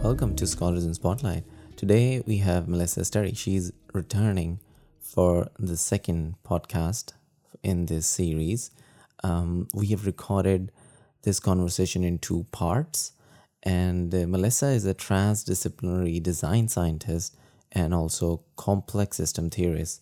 Welcome to Scholars in Spotlight. Today we have Melissa Sterry. She's returning for the second podcast in this series. Um, we have recorded this conversation in two parts, and uh, Melissa is a transdisciplinary design scientist and also complex system theorist.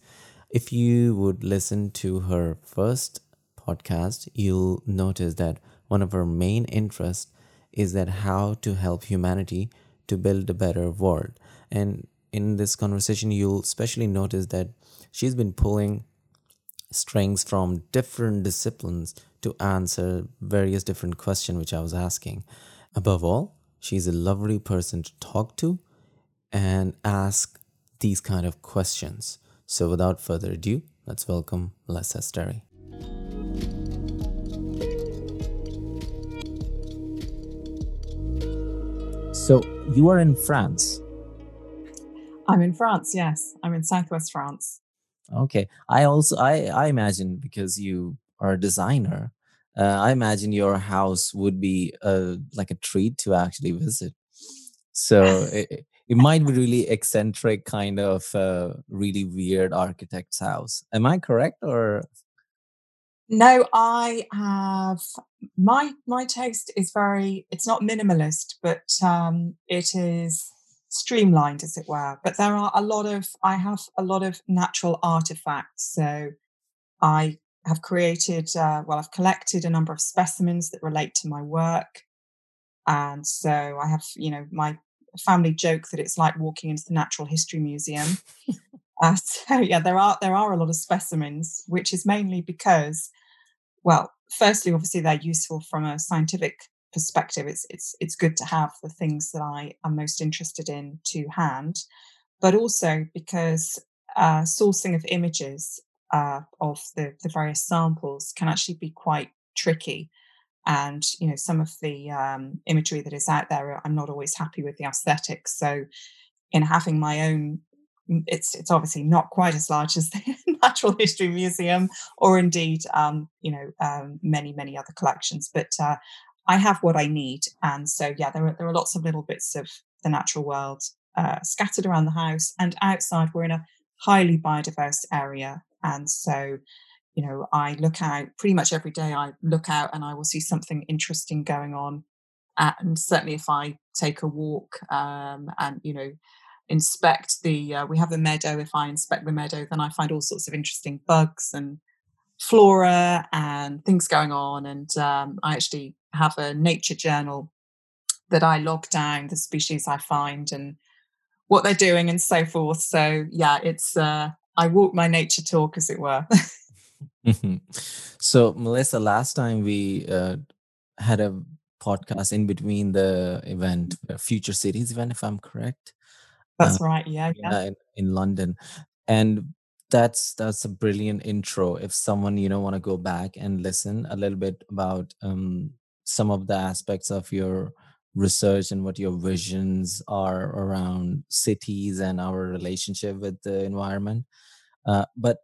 If you would listen to her first podcast, you'll notice that one of her main interests is that how to help humanity to build a better world. And in this conversation, you'll especially notice that she's been pulling strings from different disciplines to answer various different questions which I was asking. Above all, she's a lovely person to talk to and ask these kind of questions. So without further ado, let's welcome Melissa Sterry. So you are in France. I'm in France. Yes, I'm in Southwest France. Okay. I also I I imagine because you are a designer, uh, I imagine your house would be uh, like a treat to actually visit. So it, it might be really eccentric, kind of uh, really weird architect's house. Am I correct or? No, I have my my taste is very. It's not minimalist, but um, it is streamlined, as it were. But there are a lot of. I have a lot of natural artifacts. So I have created. Uh, well, I've collected a number of specimens that relate to my work, and so I have. You know, my family joke that it's like walking into the Natural History Museum. uh, so yeah, there are there are a lot of specimens, which is mainly because well, firstly, obviously they're useful from a scientific perspective. It's it's it's good to have the things that I am most interested in to hand, but also because uh, sourcing of images uh, of the, the various samples can actually be quite tricky. And you know, some of the um, imagery that is out there, I'm not always happy with the aesthetics. So, in having my own it's it's obviously not quite as large as the Natural History Museum, or indeed, um, you know, um, many many other collections. But uh, I have what I need, and so yeah, there are there are lots of little bits of the natural world uh, scattered around the house and outside. We're in a highly biodiverse area, and so you know, I look out pretty much every day. I look out and I will see something interesting going on. And certainly, if I take a walk um, and you know inspect the uh, we have a meadow if i inspect the meadow then i find all sorts of interesting bugs and flora and things going on and um, i actually have a nature journal that i log down the species i find and what they're doing and so forth so yeah it's uh, i walk my nature talk as it were so melissa last time we uh, had a podcast in between the event future cities event if i'm correct that's uh, right. Yeah, yeah. in, in London, and that's that's a brilliant intro. If someone you know want to go back and listen a little bit about um, some of the aspects of your research and what your visions are around cities and our relationship with the environment. Uh, but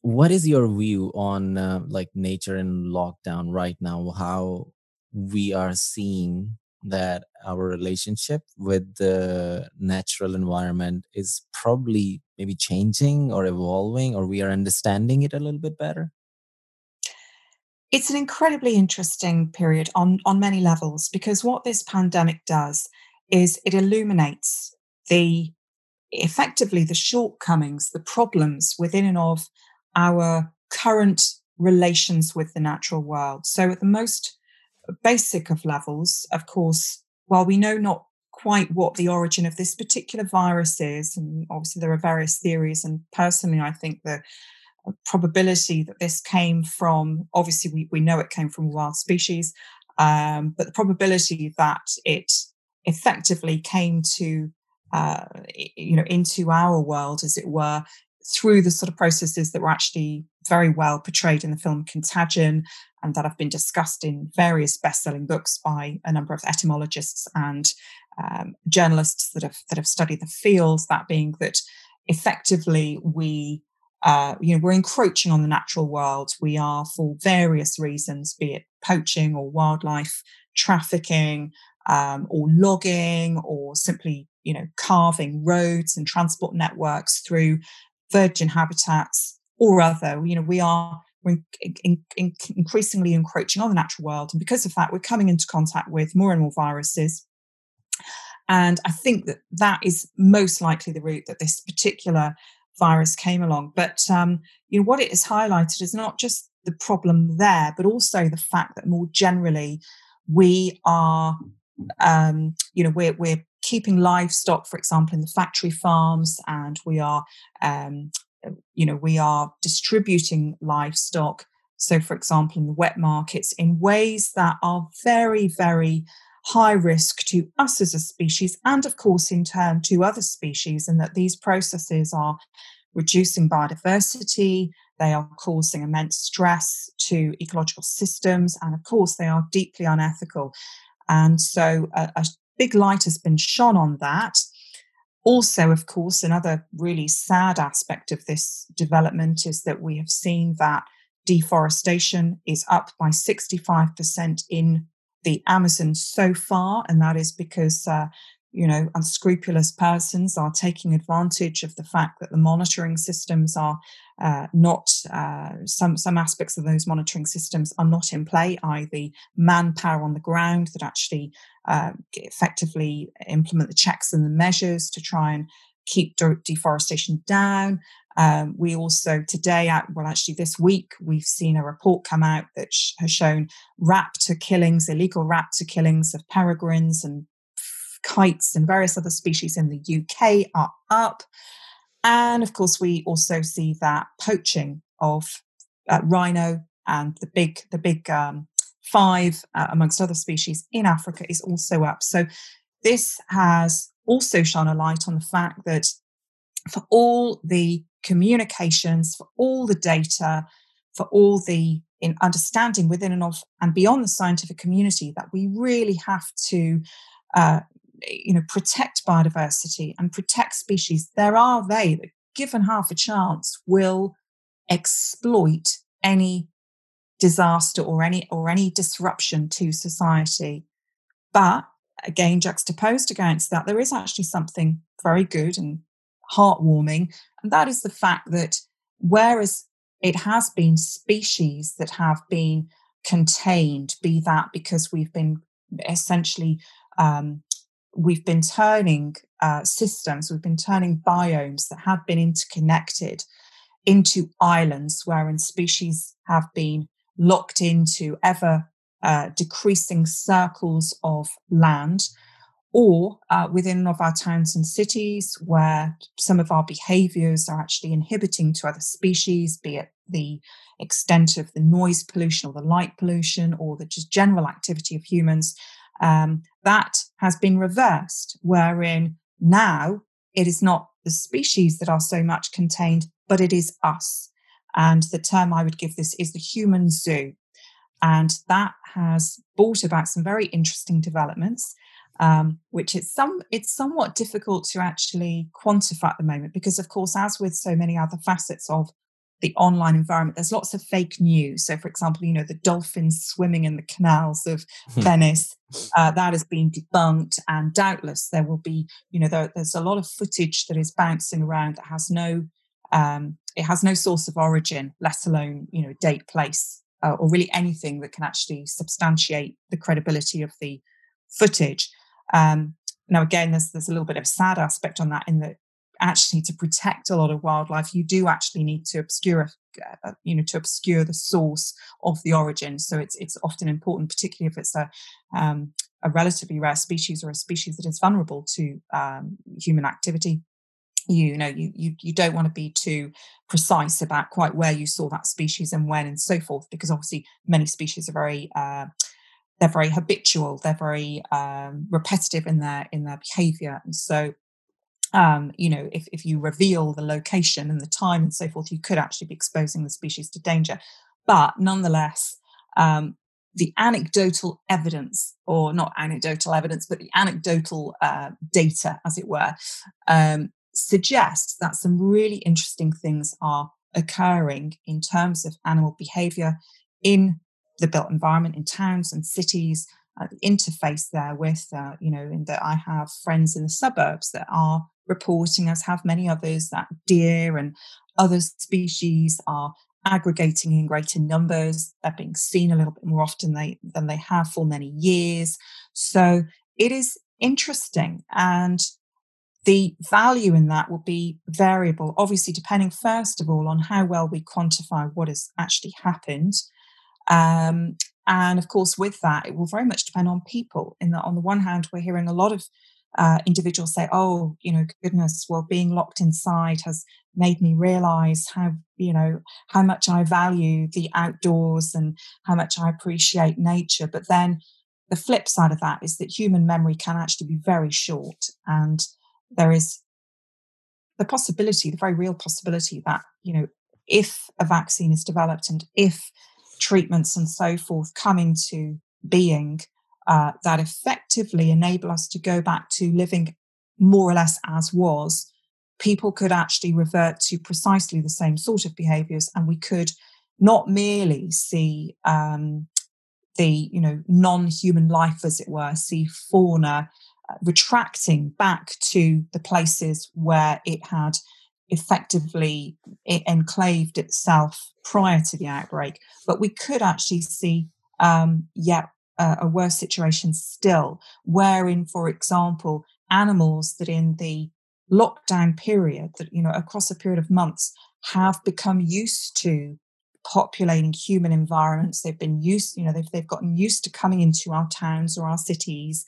what is your view on uh, like nature in lockdown right now? How we are seeing that our relationship with the natural environment is probably maybe changing or evolving or we are understanding it a little bit better it's an incredibly interesting period on on many levels because what this pandemic does is it illuminates the effectively the shortcomings the problems within and of our current relations with the natural world. So at the most basic of levels, of course, while we know not quite what the origin of this particular virus is, and obviously there are various theories, and personally, I think the probability that this came from, obviously, we, we know it came from wild species, um, but the probability that it effectively came to, uh, you know, into our world, as it were, through the sort of processes that were actually very well portrayed in the film Contagion and that have been discussed in various best-selling books by a number of etymologists and um, journalists that have that have studied the field. That being that effectively we uh, you know we're encroaching on the natural world. We are for various reasons, be it poaching or wildlife trafficking um, or logging or simply you know carving roads and transport networks through virgin habitats or other. You know we are we're in, in, in increasingly encroaching on the natural world. And because of that, we're coming into contact with more and more viruses. And I think that that is most likely the route that this particular virus came along. But um, you know what it has highlighted is not just the problem there, but also the fact that more generally we are, um, you know, we're we're keeping livestock, for example, in the factory farms, and we are um, you know, we are distributing livestock. So, for example, in the wet markets, in ways that are very, very high risk to us as a species, and of course, in turn, to other species, and that these processes are reducing biodiversity, they are causing immense stress to ecological systems, and of course, they are deeply unethical. And so, a, a big light has been shone on that. Also, of course, another really sad aspect of this development is that we have seen that deforestation is up by 65% in the Amazon so far, and that is because uh, you know unscrupulous persons are taking advantage of the fact that the monitoring systems are uh, not uh, some some aspects of those monitoring systems are not in play, i.e., manpower on the ground that actually uh, effectively implement the checks and the measures to try and keep de- deforestation down. Um, we also today, well, actually this week, we've seen a report come out that has shown raptor killings, illegal raptor killings of peregrines and kites and various other species in the UK are up. And of course, we also see that poaching of uh, rhino and the big, the big um, five, uh, amongst other species in Africa, is also up. So this has also shone a light on the fact that for all the communications, for all the data, for all the in understanding within and of and beyond the scientific community, that we really have to uh, you know protect biodiversity and protect species. There are they that given half a chance will exploit any disaster or any or any disruption to society. But again juxtaposed against that there is actually something very good and heartwarming. And that is the fact that whereas it has been species that have been contained be that because we've been essentially um, we've been turning uh, systems, we've been turning biomes that have been interconnected into islands wherein species have been locked into ever uh, decreasing circles of land or uh, within of our towns and cities where some of our behaviors are actually inhibiting to other species be it the extent of the noise pollution or the light pollution or the just general activity of humans um, that has been reversed, wherein now it is not the species that are so much contained, but it is us. And the term I would give this is the human zoo. And that has brought about some very interesting developments, um, which it's some it's somewhat difficult to actually quantify at the moment because, of course, as with so many other facets of the online environment, there's lots of fake news. So, for example, you know, the dolphins swimming in the canals of hmm. Venice, uh, that has been debunked. And doubtless there will be, you know, there, there's a lot of footage that is bouncing around that has no, um, it has no source of origin, let alone, you know, date, place, uh, or really anything that can actually substantiate the credibility of the footage. Um, now, again, there's there's a little bit of sad aspect on that in that actually to protect a lot of wildlife, you do actually need to obscure, uh, you know, to obscure the source of the origin. So it's it's often important, particularly if it's a um, a relatively rare species or a species that is vulnerable to um, human activity. You know, you, you you don't want to be too precise about quite where you saw that species and when and so forth, because obviously many species are very uh, they're very habitual, they're very um, repetitive in their in their behaviour, and so um, you know, if, if you reveal the location and the time and so forth, you could actually be exposing the species to danger. But nonetheless, um, the anecdotal evidence, or not anecdotal evidence, but the anecdotal uh, data, as it were, um, suggests that some really interesting things are occurring in terms of animal behavior in the built environment, in towns and cities, uh, the interface there with, uh, you know, in that I have friends in the suburbs that are reporting, as have many others, that deer and other species are aggregating in greater numbers. They're being seen a little bit more often they, than they have for many years. So it is interesting. And the value in that will be variable, obviously, depending, first of all, on how well we quantify what has actually happened. Um, and of course, with that, it will very much depend on people. In that, on the one hand, we're hearing a lot of uh, individuals say, "Oh, you know, goodness, well, being locked inside has made me realize how you know how much I value the outdoors and how much I appreciate nature." But then the flip side of that is that human memory can actually be very short, and there is the possibility, the very real possibility that you know, if a vaccine is developed and if treatments and so forth come into being uh, that effectively enable us to go back to living more or less as was, people could actually revert to precisely the same sort of behaviors and we could not merely see um, the you know non-human life as it were see fauna uh, retracting back to the places where it had effectively it enclaved itself prior to the outbreak, but we could actually see um, yet a, a worse situation still, wherein, for example, animals that in the lockdown period, that you know across a period of months, have become used to populating human environments. They've been used, you know, they've they've gotten used to coming into our towns or our cities,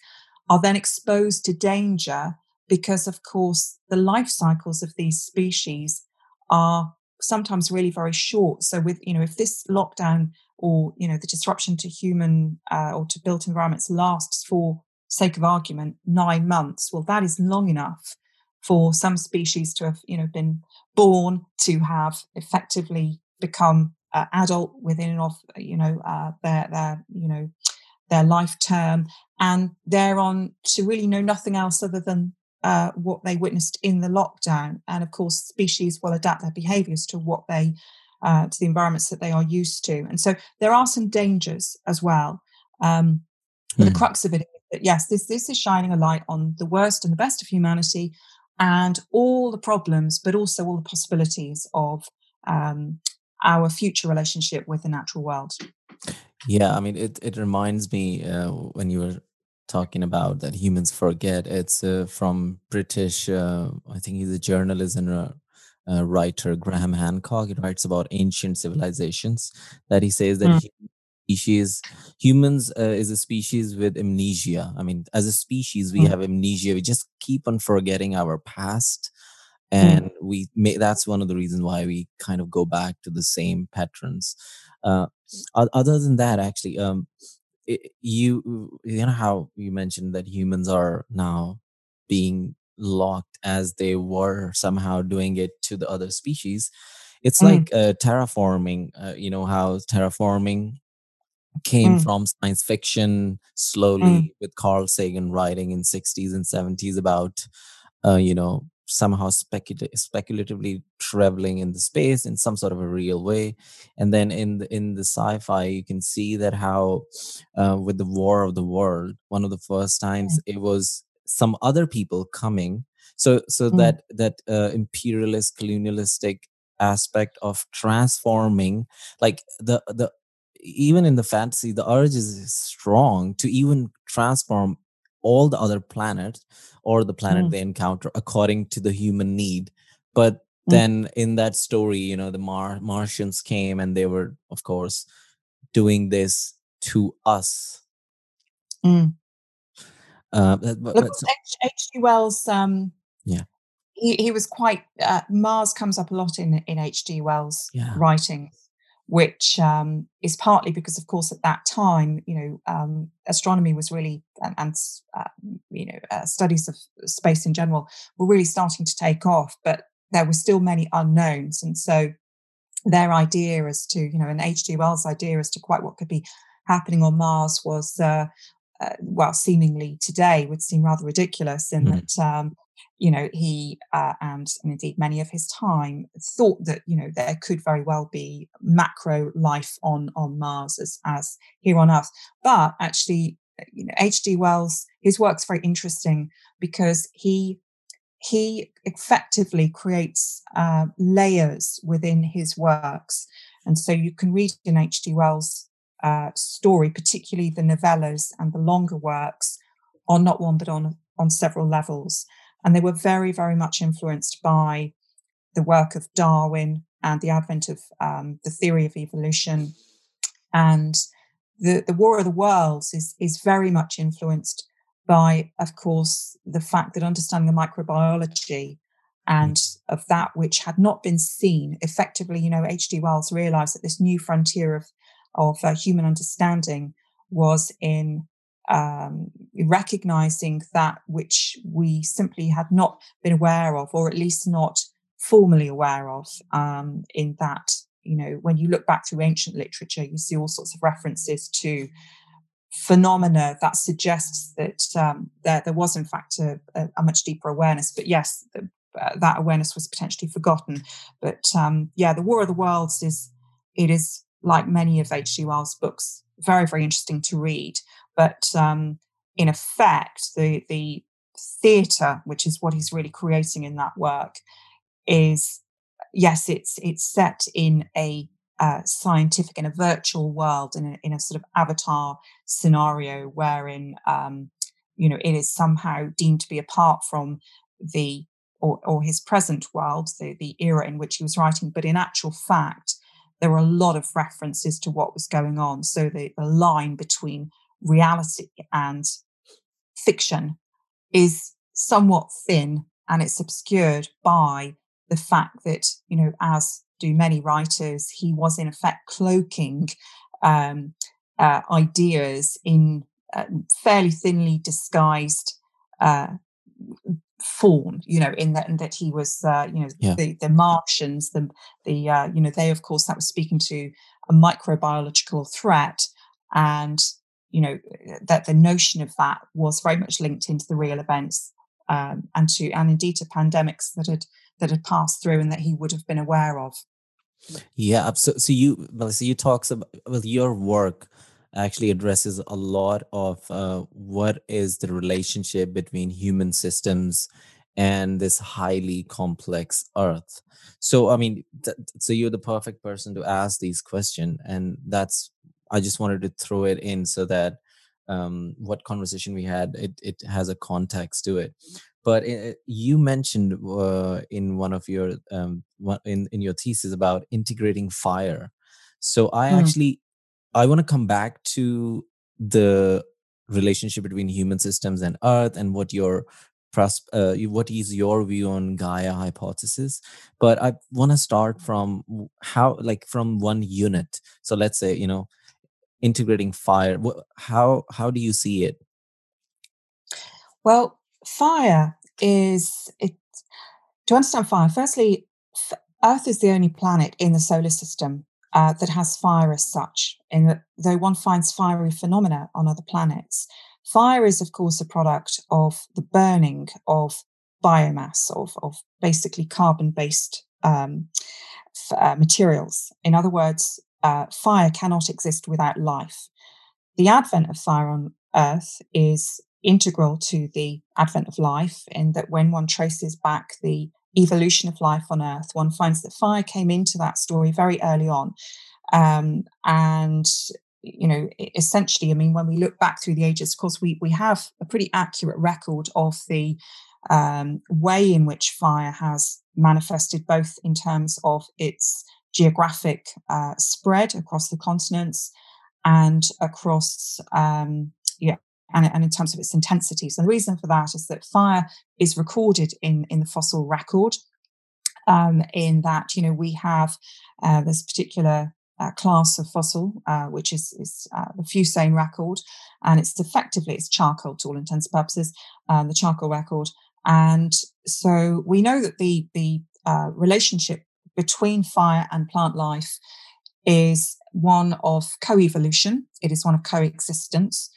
are then exposed to danger because of course the life cycles of these species are sometimes really very short. So with you know if this lockdown or you know the disruption to human uh, or to built environments lasts for sake of argument nine months well that is long enough for some species to have you know been born to have effectively become uh, adult within and of you know uh, their their you know their life term. And they're on to really know nothing else other than uh, what they witnessed in the lockdown. And of course, species will adapt their behaviors to what they, uh, to the environments that they are used to. And so there are some dangers as well. Um, mm. The hmm. crux of it is that, yes, this, this is shining a light on the worst and the best of humanity and all the problems, but also all the possibilities of um, our future relationship with the natural world. Yeah, I mean, it, it reminds me uh, when you were talking about that humans forget. It's uh, from British, uh, I think he's a journalist and a, a, writer, Graham Hancock. He writes about ancient civilizations that he says that mm. species, humans uh, is a species with amnesia. I mean, as a species, we mm. have amnesia. We just keep on forgetting our past. Hmm. And mm. we may, that's one of the reasons why we kind of go back to the same patterns. Uh, other than that, actually, um, it, you you know how you mentioned that humans are now being locked as they were somehow doing it to the other species it's mm. like uh, terraforming uh, you know how terraforming came mm. from science fiction slowly mm. with carl sagan writing in 60s and 70s about uh, you know somehow specula- speculatively traveling in the space in some sort of a real way. And then in the in the sci-fi you can see that how uh, with the war of the world one of the first times it was some other people coming. So so mm. that that uh, imperialist colonialistic aspect of transforming like the the even in the fantasy the urge is strong to even transform all the other planets or the planet mm. they encounter according to the human need but mm. then in that story you know the Mar- martians came and they were of course doing this to us mm. uh, but, but, H.G. Wells um, yeah he, he was quite uh, mars comes up a lot in in hg wells yeah. writings which um, is partly because, of course, at that time, you know, um, astronomy was really and, and uh, you know uh, studies of space in general were really starting to take off, but there were still many unknowns, and so their idea as to you know, an H.G. Wells' idea as to quite what could be happening on Mars was. Uh, uh, well, seemingly today would seem rather ridiculous in mm-hmm. that um, you know, he uh, and, and indeed many of his time thought that you know there could very well be macro life on on Mars as as here on Earth. But actually, you know, H.G. Wells, his work's very interesting because he he effectively creates uh, layers within his works, and so you can read in H.G. Wells' uh, story, particularly the novellas and the longer works, on not one but on on several levels. And they were very, very much influenced by the work of Darwin and the advent of um, the theory of evolution. And the, the War of the Worlds is, is very much influenced by, of course, the fact that understanding the microbiology and of that which had not been seen effectively, you know, H.G. Wells realized that this new frontier of, of uh, human understanding was in um, recognizing that which we simply had not been aware of, or at least not formally aware of, um, in that, you know, when you look back through ancient literature, you see all sorts of references to phenomena that suggests that um, there, there was, in fact, a, a, much deeper awareness. But yes, the, uh, that awareness was potentially forgotten. But um, yeah, the War of the Worlds is, it is like many of H.G. Wells' books, very, very interesting to read. But um, in effect, the the theatre, which is what he's really creating in that work, is yes, it's it's set in a uh, scientific in a virtual world in a, in a sort of avatar scenario wherein um, you know it is somehow deemed to be apart from the or, or his present world, the, the era in which he was writing. But in actual fact, there were a lot of references to what was going on. So the, the line between reality and fiction is somewhat thin and it's obscured by the fact that, you know, as do many writers, he was in effect cloaking um, uh, ideas in uh, fairly thinly disguised uh, form you know in that and that he was uh, you know yeah. the the martians the the uh, you know they of course that was speaking to a microbiological threat and you know that the notion of that was very much linked into the real events um, and to and indeed to pandemics that had that had passed through and that he would have been aware of. Yeah so, so you so you talks about well your work actually addresses a lot of uh, what is the relationship between human systems and this highly complex earth. So i mean th- so you're the perfect person to ask these questions and that's I just wanted to throw it in so that um, what conversation we had it it has a context to it. But it, you mentioned uh, in one of your um, in in your thesis about integrating fire. So I mm. actually I want to come back to the relationship between human systems and Earth and what your uh, what is your view on Gaia hypothesis? But I want to start from how, like, from one unit. So let's say, you know, integrating fire how how do you see it? Well fire is it to understand fire firstly earth is the only planet in the solar system uh, that has fire as such in that though one finds fiery phenomena on other planets fire is of course a product of the burning of biomass of, of basically carbon based um, uh, materials. In other words uh, fire cannot exist without life. The advent of fire on Earth is integral to the advent of life, in that when one traces back the evolution of life on Earth, one finds that fire came into that story very early on. Um, and you know, essentially, I mean, when we look back through the ages, of course, we we have a pretty accurate record of the um, way in which fire has manifested, both in terms of its geographic uh, spread across the continents and across um, yeah and, and, in terms of its intensity. So the reason for that is that fire is recorded in in the fossil record. Um, in that you know we have uh, this particular uh, class of fossil, uh, which is, is uh, the Fusain record, and it's effectively it's charcoal to all intents and purposes, um, the charcoal record. And so we know that the the uh, relationship between fire and plant life is one of coevolution. It is one of coexistence,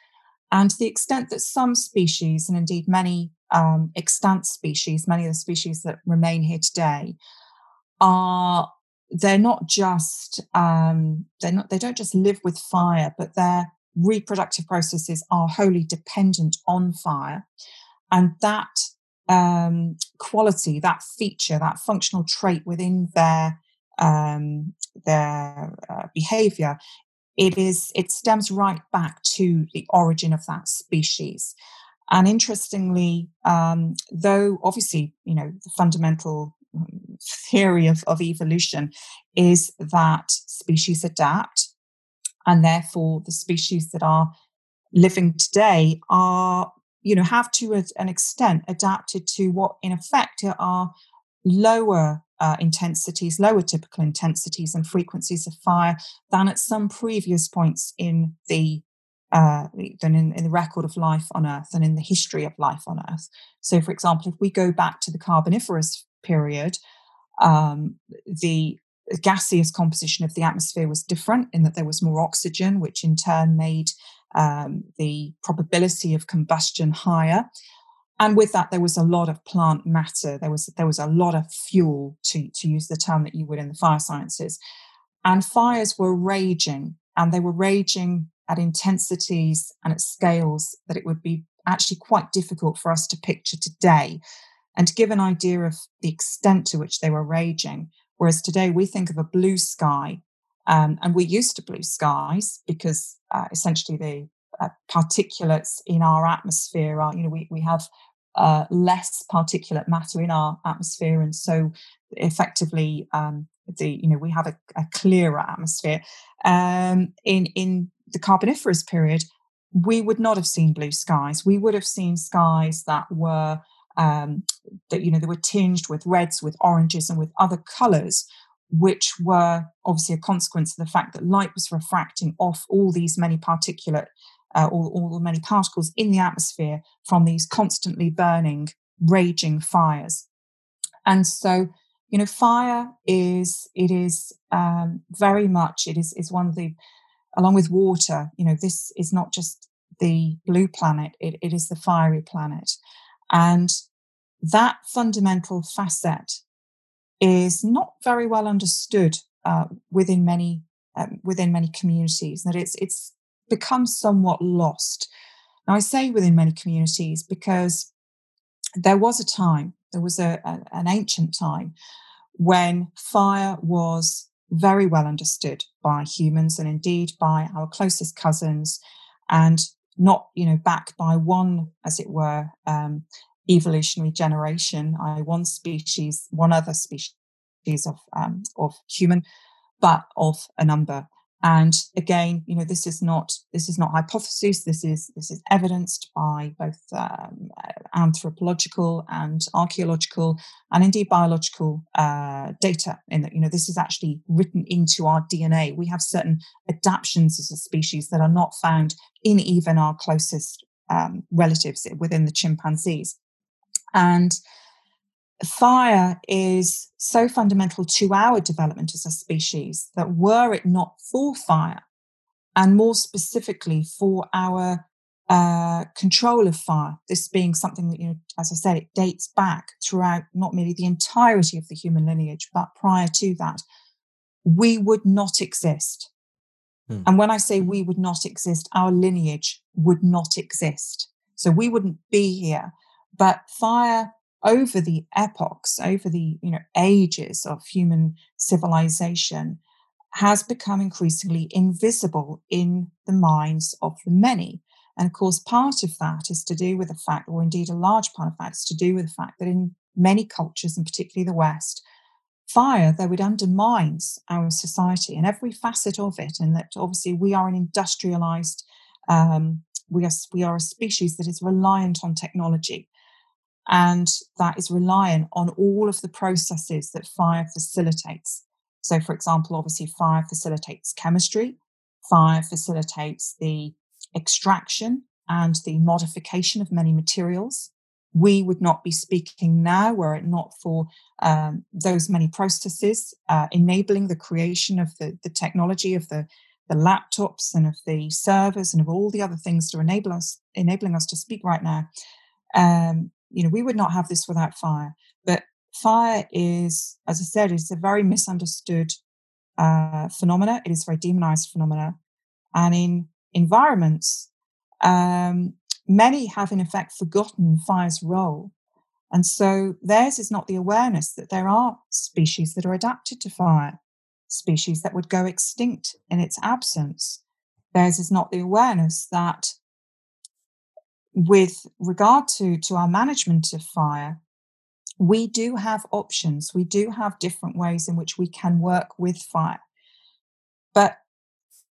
and to the extent that some species, and indeed many um, extant species, many of the species that remain here today, are they're not just um, they're not they don't just live with fire, but their reproductive processes are wholly dependent on fire, and that um, quality, that feature, that functional trait within their um, their uh, behavior, it is it stems right back to the origin of that species. And interestingly, um, though obviously you know the fundamental theory of, of evolution is that species adapt, and therefore the species that are living today are, you know, have to an extent adapted to what in effect are lower uh, intensities, lower typical intensities and frequencies of fire than at some previous points in the uh, than in, in, the record of life on Earth and in the history of life on Earth. So, for example, if we go back to the Carboniferous period, um, the gaseous composition of the atmosphere was different in that there was more oxygen, which in turn made um, the probability of combustion higher. And with that, there was a lot of plant matter. There was there was a lot of fuel, to to use the term that you would in the fire sciences. And fires were raging, and they were raging at intensities and at scales that it would be actually quite difficult for us to picture today and to give an idea of the extent to which they were raging. Whereas today we think of a blue sky, um, and we're used to blue skies because uh, essentially the uh, particulates in our atmosphere are, you know, we, we have uh, less particulate matter in our atmosphere, and so effectively, um, the you know we have a, a clearer atmosphere. Um, in in the Carboniferous period, we would not have seen blue skies. We would have seen skies that were um, that you know they were tinged with reds, with oranges, and with other colours, which were obviously a consequence of the fact that light was refracting off all these many particulate, uh, all, all the many particles in the atmosphere from these constantly burning, raging fires. And so, you know, fire is it is um, very much it is is one of the along with water. You know, this is not just the blue planet; it, it is the fiery planet. And that fundamental facet is not very well understood uh, within many um, within many communities. That it's it's become somewhat lost. Now I say within many communities because there was a time, there was a, a an ancient time when fire was very well understood by humans and indeed by our closest cousins and not you know back by one as it were um, evolutionary generation, I one species, one other species of um, of human, but of a number. And again, you know, this is not this is not hypothesis. This is this is evidenced by both um, anthropological and archaeological, and indeed biological uh, data. In that, you know, this is actually written into our DNA. We have certain adaptations as a species that are not found in even our closest um, relatives within the chimpanzees. And fire is so fundamental to our development as a species that were it not for fire, and more specifically for our uh, control of fire, this being something that, you know, as I said, it dates back throughout not merely the entirety of the human lineage, but prior to that, we would not exist. Hmm. And when I say we would not exist, our lineage would not exist. So we wouldn't be here but fire over the epochs, over the you know ages of human civilization, has become increasingly invisible in the minds of the many. And of course, part of that is to do with the fact, or indeed a large part of that is to do with the fact that in many cultures, and particularly the West, fire, though it undermines our society and every facet of it, and that obviously we are an industrialized, um, we are we are a species that is reliant on technology and that is reliant on all of the processes that fire facilitates. So, for example, obviously, fire facilitates chemistry, fire facilitates the extraction and the modification of many materials. We would not be speaking now were it not for um, those many processes uh, enabling the creation of the, the technology of the, the laptops and of the servers and of all the other things to enable us enabling us to speak right now. Um, you know, we would not have this without fire. But fire is, as I said, it's a very misunderstood uh, phenomena. It is very demonized phenomena, and in environments, um, many have in effect forgotten fire's role. And so theirs is not the awareness that there are species that are adapted to fire, species that would go extinct in its absence. Theirs is not the awareness that with regard to, to our management of fire, we do have options. We do have different ways in which we can work with fire. But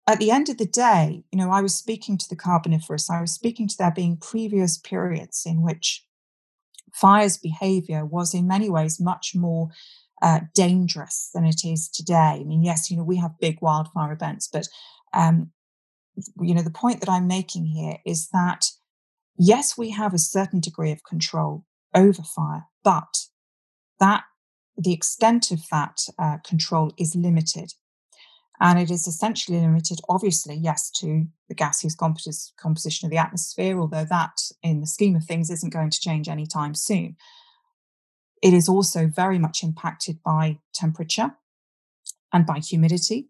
at the end of the day, you know, I was speaking to the Carboniferous, I was speaking to there being previous periods in which fire's behavior was in many ways much more uh, dangerous than it is today. I mean, yes, you know, we have big wildfire events, but, um, you know, the point that I'm making here is that, yes, we have a certain degree of control over fire, but that the extent of that uh, control is limited. And it is essentially limited, obviously, yes, to the gaseous compos- composition of the atmosphere, although that, in the scheme of things, isn't going to change anytime soon. It is also very much impacted by temperature and by humidity,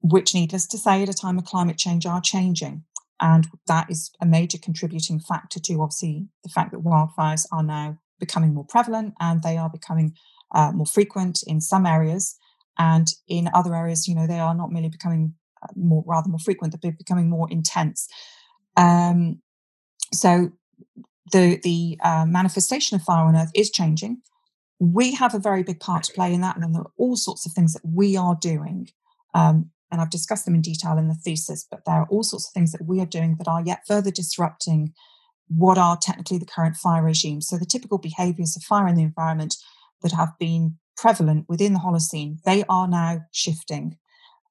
which, needless to say, at a time of climate change are changing. And that is a major contributing factor to, obviously, the fact that wildfires are now becoming more prevalent and they are becoming uh, more frequent in some areas. And in other areas you know they are not merely becoming uh, more rather more frequent they're becoming more intense. Um, so the the uh, manifestation of fire on earth is changing. We have a very big part to play in that and there are all sorts of things that we are doing um, and i've discussed them in detail in the thesis but there are all sorts of things that we are doing that are yet further disrupting what are technically the current fire regimes so the typical behaviors of fire in the environment that have been prevalent within the Holocene, they are now shifting.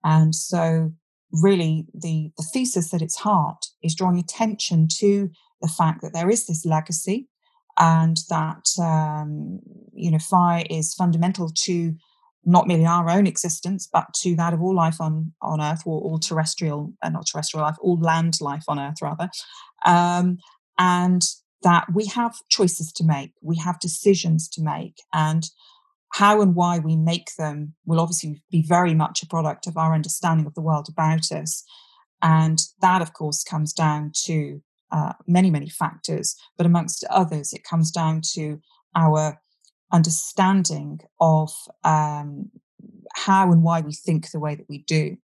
And so, really, the, the thesis at its heart is drawing attention to the fact that there is this legacy and that, um, you know, fire is fundamental to not merely our own existence, but to that of all life on, on Earth, or all terrestrial, uh, not terrestrial life, all land life on Earth, rather. Um, and that we have choices to make, we have decisions to make. And how and why we make them will obviously be very much a product of our understanding of the world about us. And that, of course, comes down to uh, many, many factors, but amongst others, it comes down to our understanding of um, how and why we think the way that we do.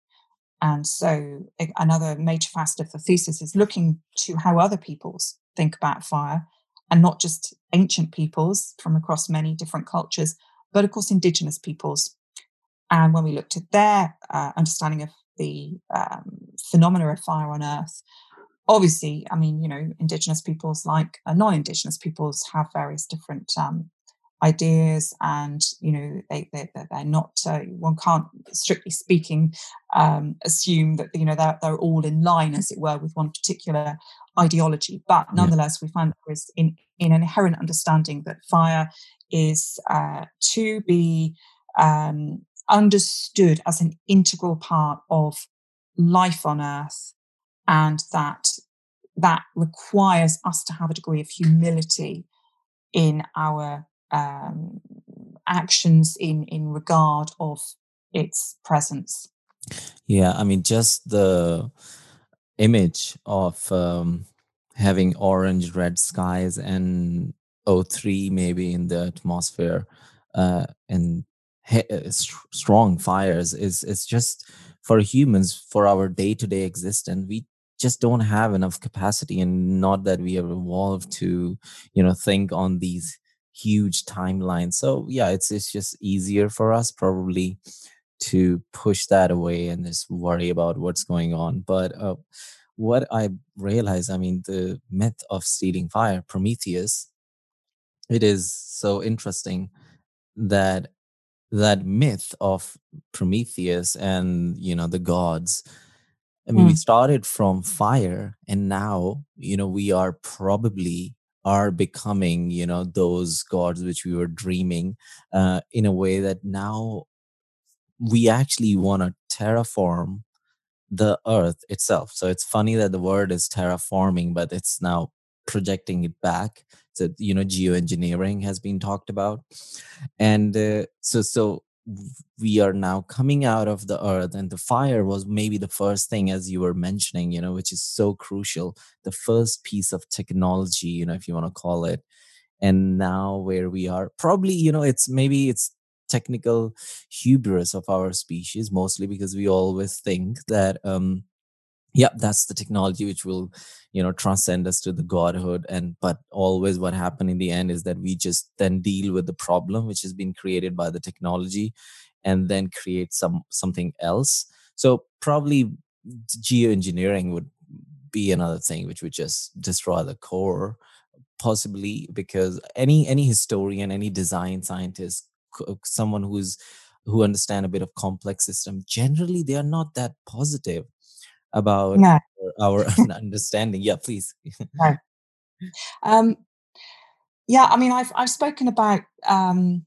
And so, another major facet of the thesis is looking to how other peoples think about fire, and not just ancient peoples from across many different cultures, but of course, Indigenous peoples. And when we looked at their uh, understanding of the um, phenomena of fire on Earth, obviously, I mean, you know, Indigenous peoples like uh, non Indigenous peoples have various different um, ideas and you know they, they they're not uh, one can't strictly speaking um, assume that you know they're, they're all in line as it were with one particular ideology but nonetheless yeah. we find there is in, in an inherent understanding that fire is uh, to be um, understood as an integral part of life on earth and that that requires us to have a degree of humility in our um, actions in in regard of its presence. Yeah i mean just the image of um, having orange red skies and O3 maybe in the atmosphere uh, and he- uh, strong fires is it's just for humans for our day-to-day existence we just don't have enough capacity and not that we have evolved to you know think on these huge timeline. so yeah it's it's just easier for us probably to push that away and just worry about what's going on but uh, what i realize i mean the myth of stealing fire prometheus it is so interesting that that myth of Prometheus and you know the gods. I mean, mm. we started from fire, and now you know we are probably are becoming you know those gods which we were dreaming uh, in a way that now we actually want to terraform the earth itself. So it's funny that the word is terraforming but it's now projecting it back. So you know geoengineering has been talked about. And uh, so so we are now coming out of the earth and the fire was maybe the first thing as you were mentioning you know which is so crucial the first piece of technology you know if you want to call it. And now where we are probably you know it's maybe it's technical hubris of our species mostly because we always think that um yeah that's the technology which will you know transcend us to the godhood and but always what happened in the end is that we just then deal with the problem which has been created by the technology and then create some something else. So probably geoengineering would be another thing which would just destroy the core possibly because any any historian any design scientist someone who's who understand a bit of complex system generally they are not that positive about no. our, understanding. Yeah, please. no. Um, yeah, I mean, I've I've spoken about um,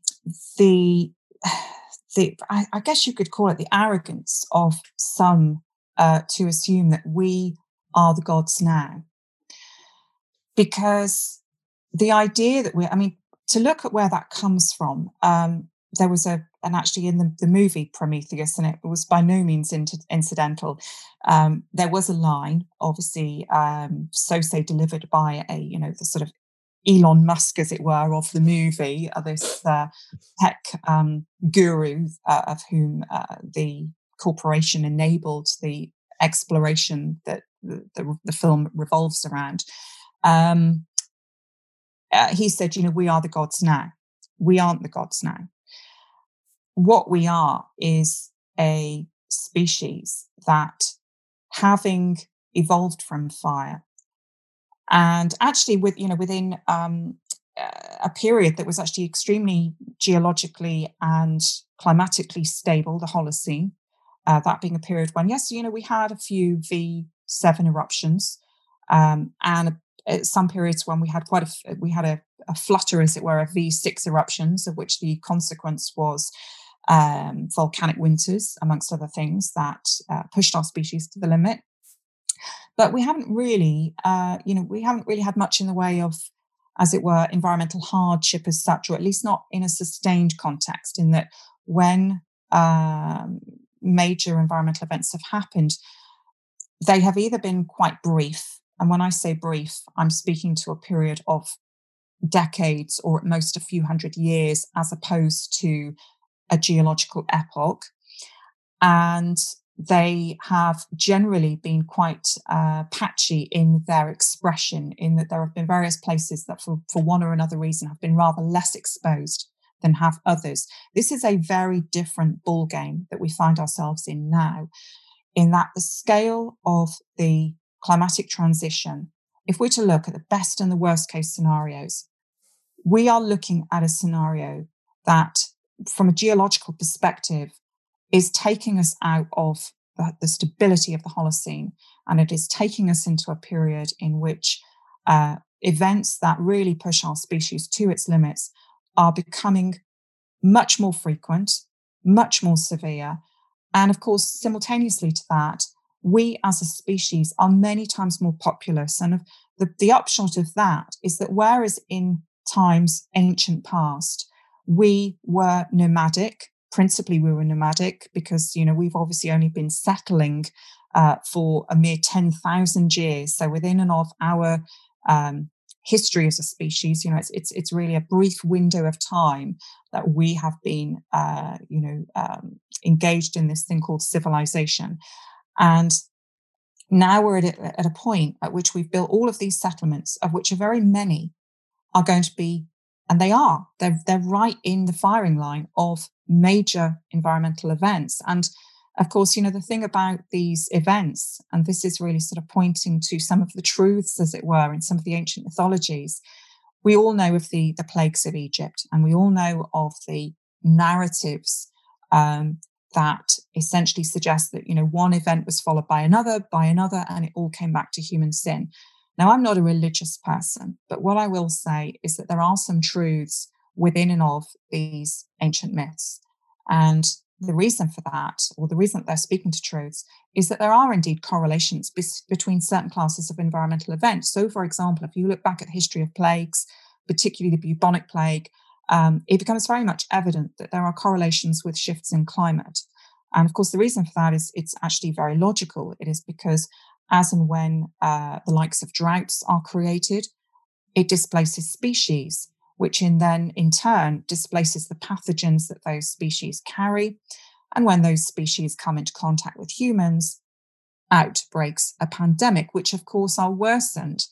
the the I, I, guess you could call it the arrogance of some uh, to assume that we are the gods now, because the idea that we're I mean to look at where that comes from. Um, there was a and actually in the, the movie Prometheus, and it was by no means inter- incidental. Um, there was a line, obviously, um, so say delivered by a you know the sort of Elon Musk, as it were, of the movie, uh, this uh, tech um, guru uh, of whom uh, the corporation enabled the exploration that the, the, the film revolves around. Um, uh, he said, "You know, we are the gods now. We aren't the gods now." What we are is a species that having evolved from fire. And actually with you know within um, a period that was actually extremely geologically and climatically stable the holocene uh, that being a period when yes you know we had a few v7 eruptions um, and at some periods when we had quite a we had a, a flutter as it were of v6 eruptions of which the consequence was um, volcanic winters, amongst other things, that uh, pushed our species to the limit. But we haven't really, uh, you know, we haven't really had much in the way of, as it were, environmental hardship as such, or at least not in a sustained context. In that, when um, major environmental events have happened, they have either been quite brief, and when I say brief, I'm speaking to a period of decades or at most a few hundred years, as opposed to a geological epoch. And they have generally been quite uh, patchy in their expression, in that there have been various places that, for, for one or another reason, have been rather less exposed than have others. This is a very different ball game that we find ourselves in now, in that the scale of the climatic transition, if we're to look at the best and the worst case scenarios, we are looking at a scenario that from a geological perspective, is taking us out of the, the, stability of the Holocene, and it is taking us into a period in which uh, events that really push our species to its limits are becoming much more frequent, much more severe, and of course, simultaneously to that, we as a species are many times more populous. And the, the upshot of that is that whereas in times ancient past, we were nomadic. Principally, we were nomadic because, you know, we've obviously only been settling uh, for a mere 10,000 years. So within and of our um, history as a species, you know, it's, it's, it's really a brief window of time that we have been, uh, you know, um, engaged in this thing called civilization. And now we're at a, at a point at which we've built all of these settlements, of which a very many are going to be and they are. They're they're right in the firing line of major environmental events. And of course you know the thing about these events and this is really sort of pointing to some of the truths as it were in some of the ancient mythologies we all know of the the plagues of egypt and we all know of the narratives um, that essentially suggest that you know one event was followed by another by another and it all came back to human sin now i'm not a religious person but what i will say is that there are some truths within and of these ancient myths and the reason for that or the reason that they're speaking to truths is that there are indeed correlations be- between certain classes of environmental events so for example if you look back at the history of plagues particularly the bubonic plague um, it becomes very much evident that there are correlations with shifts in climate. And of course, the reason for that is it's actually very logical. It is because as and when uh, the likes of droughts are created, it displaces species, which in then in turn displaces the pathogens that those species carry. And when those species come into contact with humans, out breaks a pandemic, which of course are worsened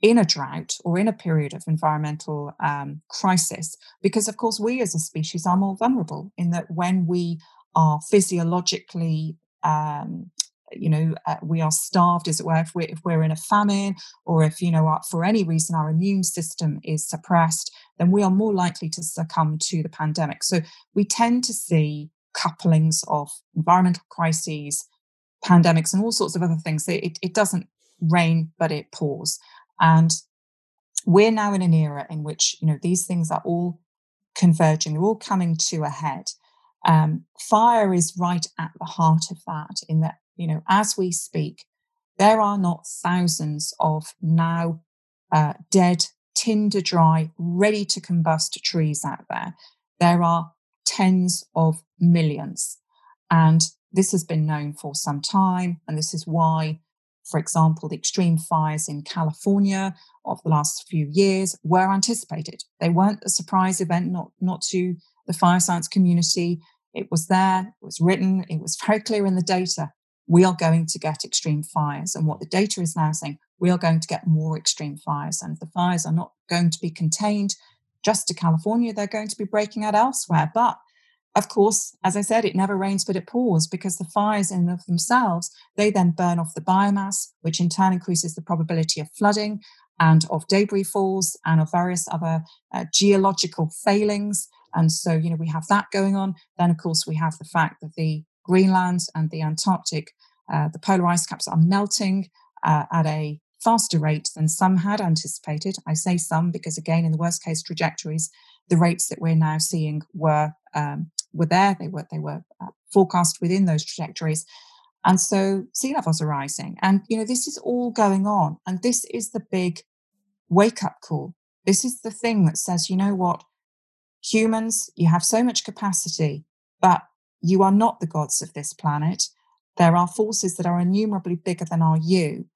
in a drought or in a period of environmental um, crisis, because of course we as a species are more vulnerable in that when we are physiologically um, you know uh, we are starved as it were if we're, if we're in a famine or if you know uh, for any reason our immune system is suppressed then we are more likely to succumb to the pandemic. So we tend to see couplings of environmental crises pandemics and all sorts of other things. It, it doesn't rain but it pours. And we're now in an era in which, you know, these things are all converging, they're all coming to a head. Um, fire is right at the heart of that, in that, you know, as we speak, there are not thousands of now uh, dead, tinder dry, ready to combust trees out there. There are tens of millions. And this has been known for some time. And this is why for example, the extreme fires in California of the last few years were anticipated. They weren't a surprise event, not, not to the fire science community. It was there, it was written, it was very clear in the data. We are going to get extreme fires. And what the data is now saying, we are going to get more extreme fires. And the fires are not going to be contained just to California, they're going to be breaking out elsewhere. But of course, as I said, it never rains, but it pours because the fires in of themselves, they then burn off the biomass, which in turn increases the probability of flooding and of debris falls and of various other uh, geological failings. And so, you know, we have that going on. Then, of course, we have the fact that the Greenland and the Antarctic, uh, the polar ice caps are melting uh, at a faster rate than some had anticipated. I say some because, again, in the worst case trajectories, the rates that we're now seeing were um, were there. They were they were uh, forecast within those trajectories, and so sea levels are rising. And you know this is all going on, and this is the big wake up call. This is the thing that says, you know what, humans, you have so much capacity, but you are not the gods of this planet. There are forces that are innumerably bigger than are you.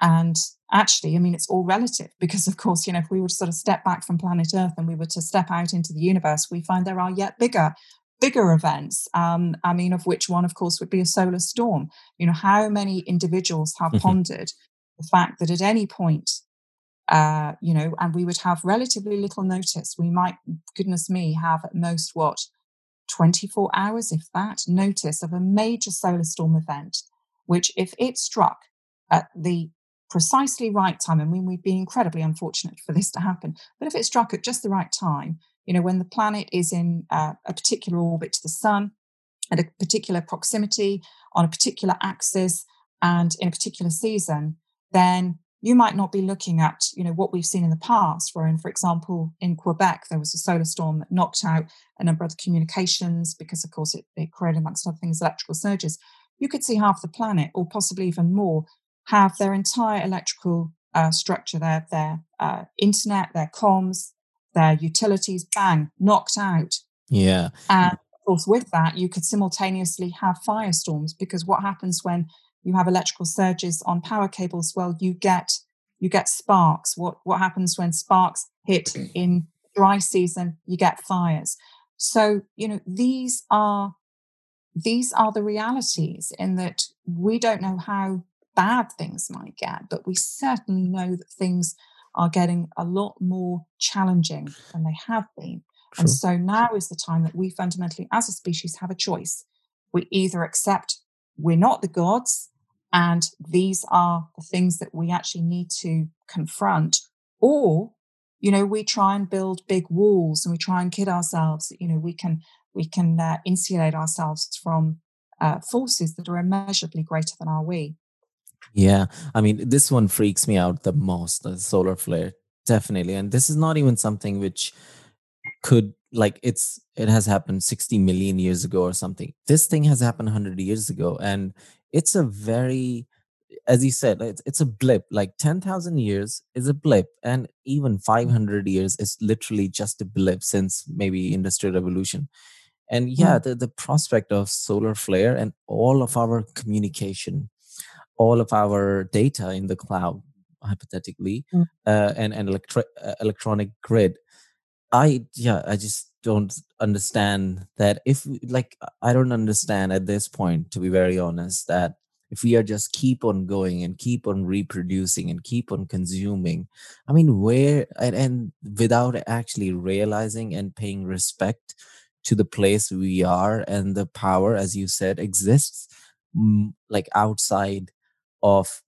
And actually, I mean, it's all relative because, of course, you know, if we were to sort of step back from planet Earth and we were to step out into the universe, we find there are yet bigger bigger events. Um, I mean, of which one, of course, would be a solar storm. You know, how many individuals have mm-hmm. pondered the fact that at any point, uh, you know, and we would have relatively little notice. We might, goodness me, have at most what 24 hours, if that, notice of a major solar storm event, which, if it struck at the precisely right time, I mean, we'd be incredibly unfortunate for this to happen, but if it struck at just the right time, you know, when the planet is in uh, a particular orbit to the sun, at a particular proximity, on a particular axis, and in a particular season, then you might not be looking at, you know, what we've seen in the past, wherein, for example, in Quebec, there was a solar storm that knocked out a number of the communications because, of course, it, it created, amongst other things, electrical surges. You could see half the planet, or possibly even more, have their entire electrical uh, structure, their their uh, internet, their comms, their utilities, bang, knocked out. Yeah. And of course, with that, you could simultaneously have firestorms because what happens when you have electrical surges on power cables? Well, you get you get sparks. What what happens when sparks hit in dry season? You get fires. So you know these are these are the realities in that we don't know how bad things might get, but we certainly know that things are getting a lot more challenging than they have been. Sure. And so now is the time that we fundamentally, as a species, have a choice. We either accept we're not the gods and these are the things that we actually need to confront, or you know we try and build big walls and we try and kid ourselves that you know we can we can uh, insulate ourselves from uh, forces that are immeasurably greater than our we. Yeah, I mean, this one freaks me out the most, the solar flare, definitely. And this is not even something which could like it's it has happened 60 million years ago or something. This thing has happened 100 years ago and it's a very as you said, it's, it's a blip. Like 10,000 years is a blip, and even 500 years is literally just a blip since maybe industrial revolution. And yeah, mm. the, the prospect of solar flare and all of our communication, all of our data in the cloud, hypothetically, mm. uh, and and electri- uh, electronic grid. I yeah, I just don't understand that if like I don't understand at this point, to be very honest, that if we are just keep on going and keep on reproducing and keep on consuming i mean where and, and without actually realizing and paying respect to the place we are and the power as you said exists mm, like outside of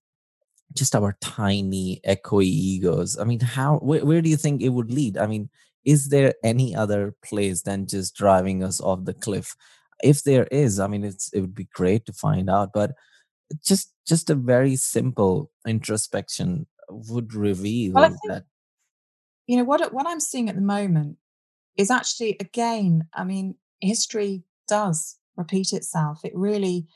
just our tiny echoey egos i mean how where, where do you think it would lead? I mean is there any other place than just driving us off the cliff? If there is i mean it's it would be great to find out but just just a very simple introspection would reveal well, think, that you know what what i'm seeing at the moment is actually again i mean history does repeat itself. It really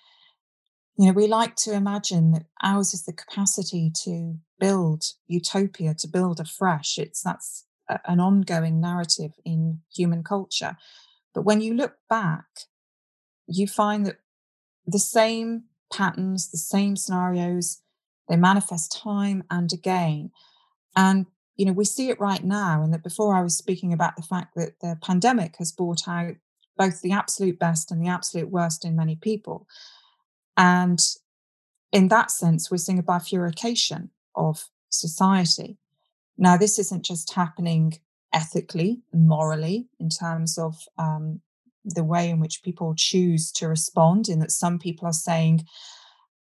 you know we like to imagine that ours is the capacity to build utopia to build afresh. It's that's an ongoing narrative in human culture but when you look back you find that the same patterns, the same scenarios. They manifest time and again. And, you know, we see it right now. And that before I was speaking about the fact that the pandemic has brought out both the absolute best and the absolute worst in many people. And in that sense, we're seeing a bifurcation of society. Now, this isn't just happening ethically and morally in terms of um, the way in which people choose to respond, in that some people are saying,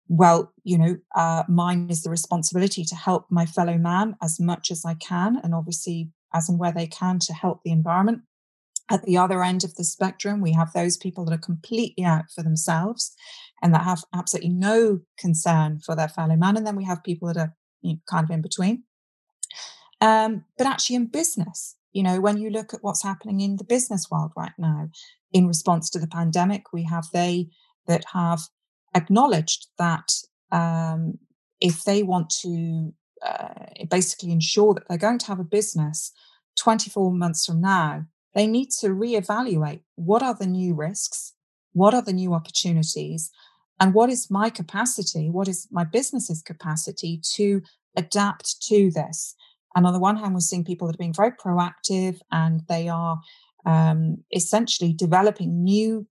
well, you know, uh, mine is the responsibility to help my fellow man as much as I can, and obviously, as and where they can, to help the environment. At the other end of the spectrum, we have those people that are completely out for themselves and that have absolutely no concern for their fellow man. And then we have people that are you know, kind of in between. Um, but actually, in business, you know, when you look at what's happening in the business world right now, in response to the pandemic. We have they that have acknowledged that um, if they want to uh, basically ensure that they're going to have a business 24 months from now, they need to reevaluate what are the new risks, what are the new opportunities, and what is my capacity, what is my business's capacity to adapt to this. And on the one hand, we're seeing people that are being very proactive and they are um, essentially developing new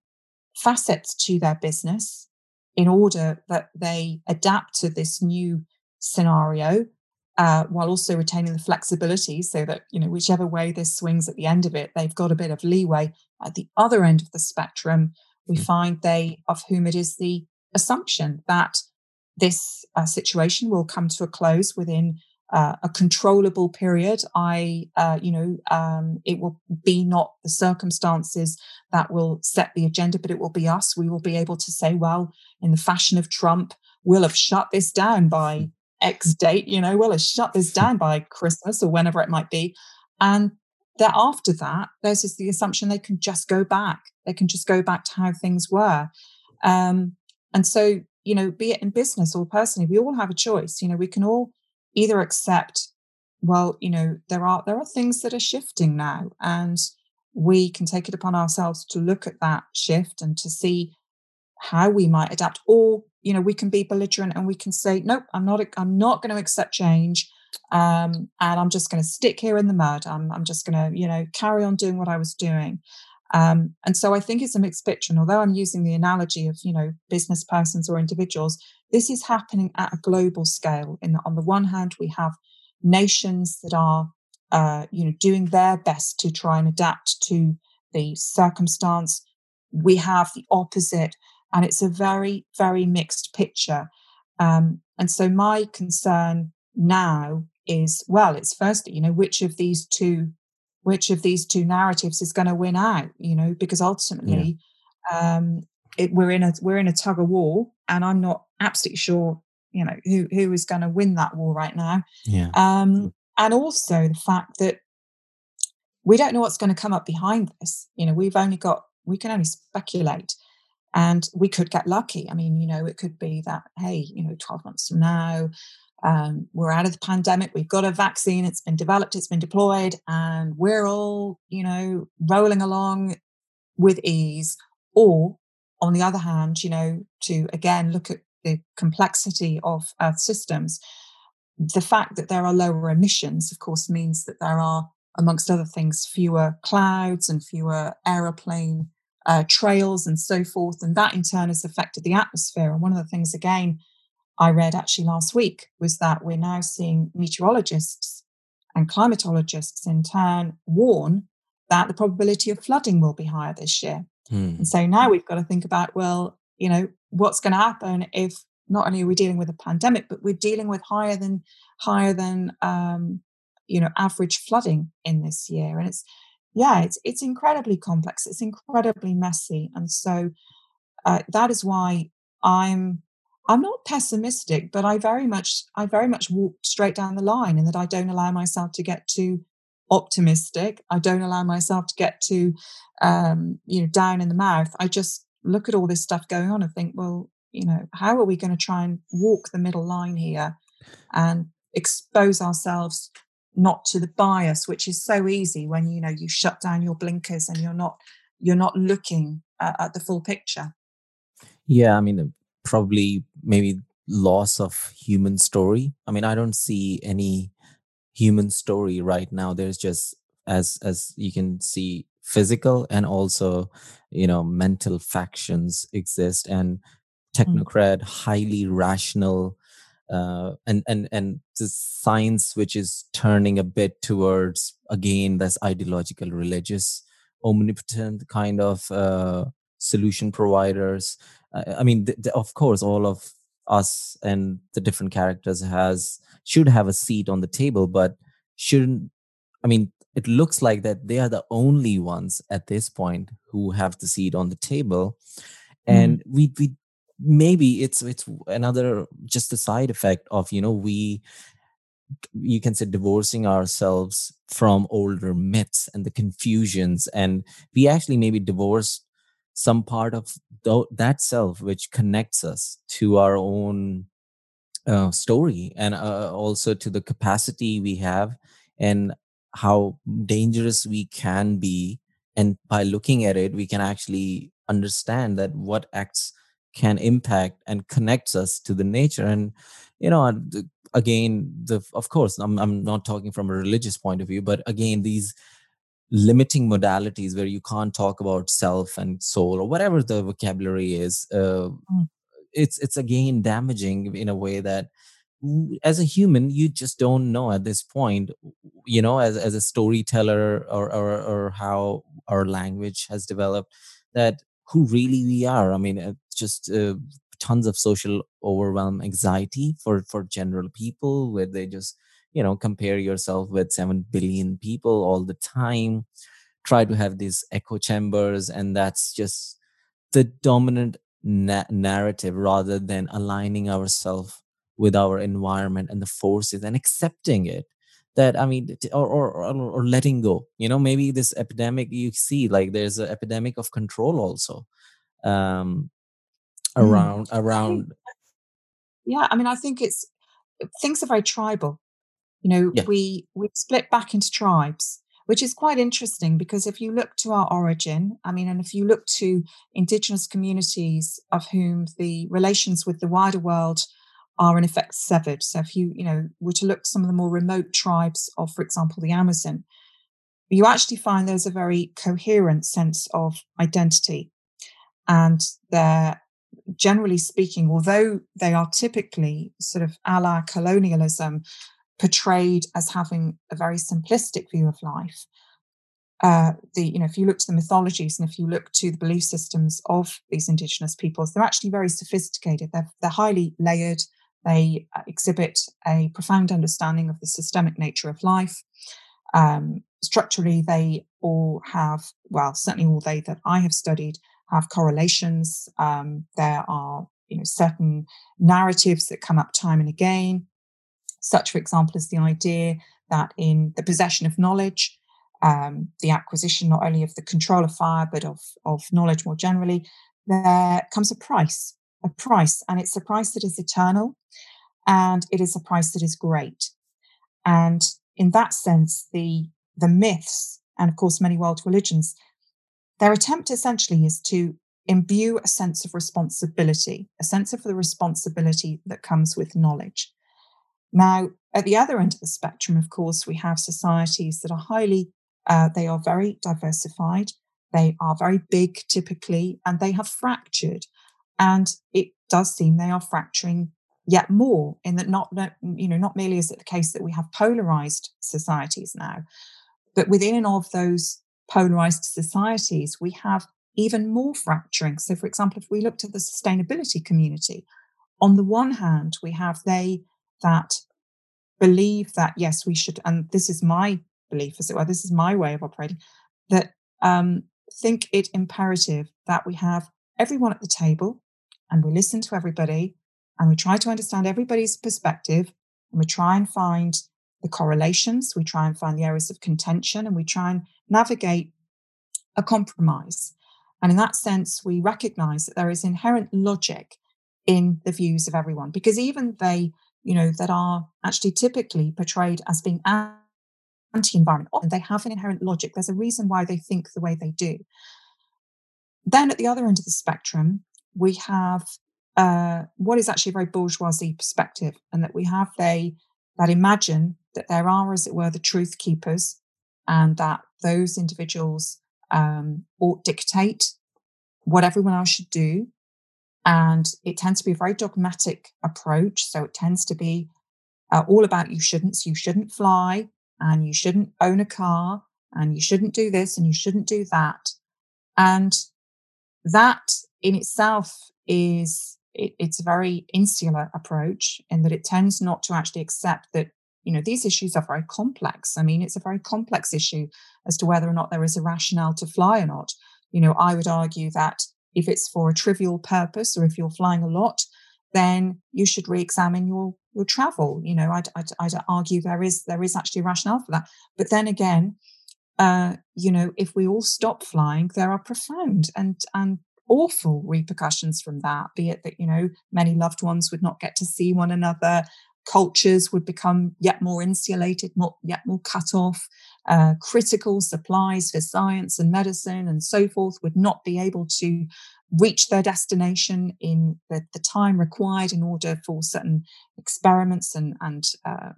facets to their business in order that they adapt to this new scenario uh, while also retaining the flexibility so that you know whichever way this swings at the end of it they've got a bit of leeway at the other end of the spectrum we mm. find they of whom it is the assumption that this uh, situation will come to a close within uh, a controllable period. I, uh, you know, um, it will be not the circumstances that will set the agenda, but it will be us. We will be able to say, well, in the fashion of Trump, we'll have shut this down by X date, you know, we'll have shut this down by Christmas or whenever it might be. And that after that, there's just the assumption they can just go back. They can just go back to how things were. Um, and so, you know, be it in business or personally, we all have a choice. You know, we can all either accept well you know there are there are things that are shifting now and we can take it upon ourselves to look at that shift and to see how we might adapt or you know we can be belligerent and we can say nope i'm not i'm not going to accept change um, and i'm just going to stick here in the mud. I'm, I'm just going to you know carry on doing what i was doing. Um, and so i think it's a mixed picture and although i'm using the analogy of you know business persons or individuals this is happening at a global scale. In on the one hand, we have nations that are, uh, you know, doing their best to try and adapt to the circumstance. We have the opposite, and it's a very, very mixed picture. Um, and so, my concern now is, well, it's firstly, you know, which of these two which of these two narratives is going to win out you know because ultimately yeah. um it, we're in a we're in a tug of war and i'm not absolutely sure you know who who is going to win that war right now. Yeah. Um and also the fact that we don't know what's going to come up behind this. You know we've only got we can only speculate and we could get lucky. I mean you know it could be that hey you know 12 months from now um, we're out of the pandemic we've got a vaccine it's been developed it's been deployed and we're all you know rolling along with ease or on the other hand you know to again look at the complexity of earth systems the fact that there are lower emissions of course means that there are amongst other things fewer clouds and fewer aeroplane uh, trails and so forth and that in turn has affected the atmosphere and one of the things again I read actually last week was that we're now seeing meteorologists and climatologists in turn warn that the probability of flooding will be higher this year. Hmm. And so now we've got to think about, well, you know, what's going to happen if not only are we dealing with a pandemic, but we're dealing with higher than higher than um, you know average flooding in this year. And it's yeah, it's it's incredibly complex. It's incredibly messy, and so uh, that is why I'm I'm not pessimistic, but I very much I very much walk straight down the line in that I don't allow myself to get too optimistic. I don't allow myself to get too um, you know down in the mouth. I just look at all this stuff going on and think, well, you know, how are we going to try and walk the middle line here and expose ourselves not to the bias, which is so easy when you know you shut down your blinkers and you're not you're not looking uh, at the full picture. Yeah, I mean, probably maybe loss of human story. I mean, I don't see any human story right now. There's just as as you can see physical and also you know mental factions exist and mm. technocrat highly rational uh, and and and the science which is turning a bit towards again this ideological religious omnipotent kind of uh, solution providers i mean th- th- of course all of us and the different characters has should have a seat on the table but shouldn't i mean it looks like that they are the only ones at this point who have the seat on the table and mm. we we maybe it's it's another just a side effect of you know we you can say divorcing ourselves from older myths and the confusions and we actually maybe divorced some part of th- that self which connects us to our own uh, story and uh, also to the capacity we have and how dangerous we can be. And by looking at it we can actually understand that what acts can impact and connects us to the nature. And you know again the of course I'm, I'm not talking from a religious point of view but again these limiting modalities where you can't talk about self and soul or whatever the vocabulary is uh, mm. it's it's again damaging in a way that as a human you just don't know at this point you know as, as a storyteller or, or or how our language has developed that who really we are i mean uh, just uh, tons of social overwhelm anxiety for for general people where they just you know compare yourself with 7 billion people all the time try to have these echo chambers and that's just the dominant na- narrative rather than aligning ourselves with our environment and the forces and accepting it that i mean or, or or letting go you know maybe this epidemic you see like there's an epidemic of control also um mm. around mm. around yeah i mean i think it's things are very tribal you know yeah. we we split back into tribes which is quite interesting because if you look to our origin i mean and if you look to indigenous communities of whom the relations with the wider world are in effect severed. So if you, you know, were to look some of the more remote tribes of, for example, the Amazon, you actually find there's a very coherent sense of identity. And they're generally speaking, although they are typically sort of a la colonialism, portrayed as having a very simplistic view of life. Uh, the you know if you look to the mythologies and if you look to the belief systems of these indigenous peoples, they're actually very sophisticated. They're they're highly layered. They uh, exhibit a profound understanding of the systemic nature of life. Um, structurally, they all have, well, certainly all they that I have studied have correlations. Um, there are, you know, certain narratives that come up time and again, such, for example, as the idea that in the possession of knowledge, um, the acquisition not only of the control of fire but of of knowledge more generally, there comes a price, a price, and it's a price that is eternal, and it is a price that is great. And in that sense, the the myths and of course many world religions, their attempt essentially is to imbue a sense of responsibility, a sense of the responsibility that comes with knowledge. Now, at the other end of the spectrum, of course, we have societies that are highly, uh, they are very diversified, they are very big typically, and they have fractured. And it does seem they are fracturing yet more in that not, you know, not merely is it the case that we have polarized societies now, but within and of those polarized societies, we have even more fracturing. So, for example, if we looked at the sustainability community, on the one hand, we have they that believe that, yes, we should, and this is my belief, as it were, this is my way of operating, that um, think it imperative that we have everyone at the table and we listen to everybody and we try to understand everybody's perspective and we try and find the correlations, we try and find the areas of contention, and we try and navigate a compromise. And in that sense, we recognize that there is inherent logic in the views of everyone, because even they, you know, that are actually typically portrayed as being anti-environment, and they have an inherent logic. There's a reason why they think the way they do. Then at the other end of the spectrum, we have uh, what is actually a very bourgeoisie perspective, and that we have they that imagine that there are, as it were, the truth keepers, and that those individuals um, ought dictate what everyone else should do. And it tends to be a very dogmatic approach. So it tends to be uh, all about you shouldn't, you shouldn't fly, and you shouldn't own a car, and you shouldn't do this, and you shouldn't do that. And that in itself is it, it's a very insular approach in that it tends not to actually accept that you know these issues are very complex i mean it's a very complex issue as to whether or not there is a rationale to fly or not you know i would argue that if it's for a trivial purpose or if you're flying a lot then you should re-examine your your travel you know i'd, I'd, I'd argue there is there is actually a rationale for that. But then again uh, you know if we all stop flying there are profound and and awful repercussions from that, be it that, you know, many loved ones would not get to see one another, cultures would become yet more insulated, more, yet more cut off, uh, critical supplies for science and medicine and so forth would not be able to reach their destination in the, the time required in order for certain experiments and, and um,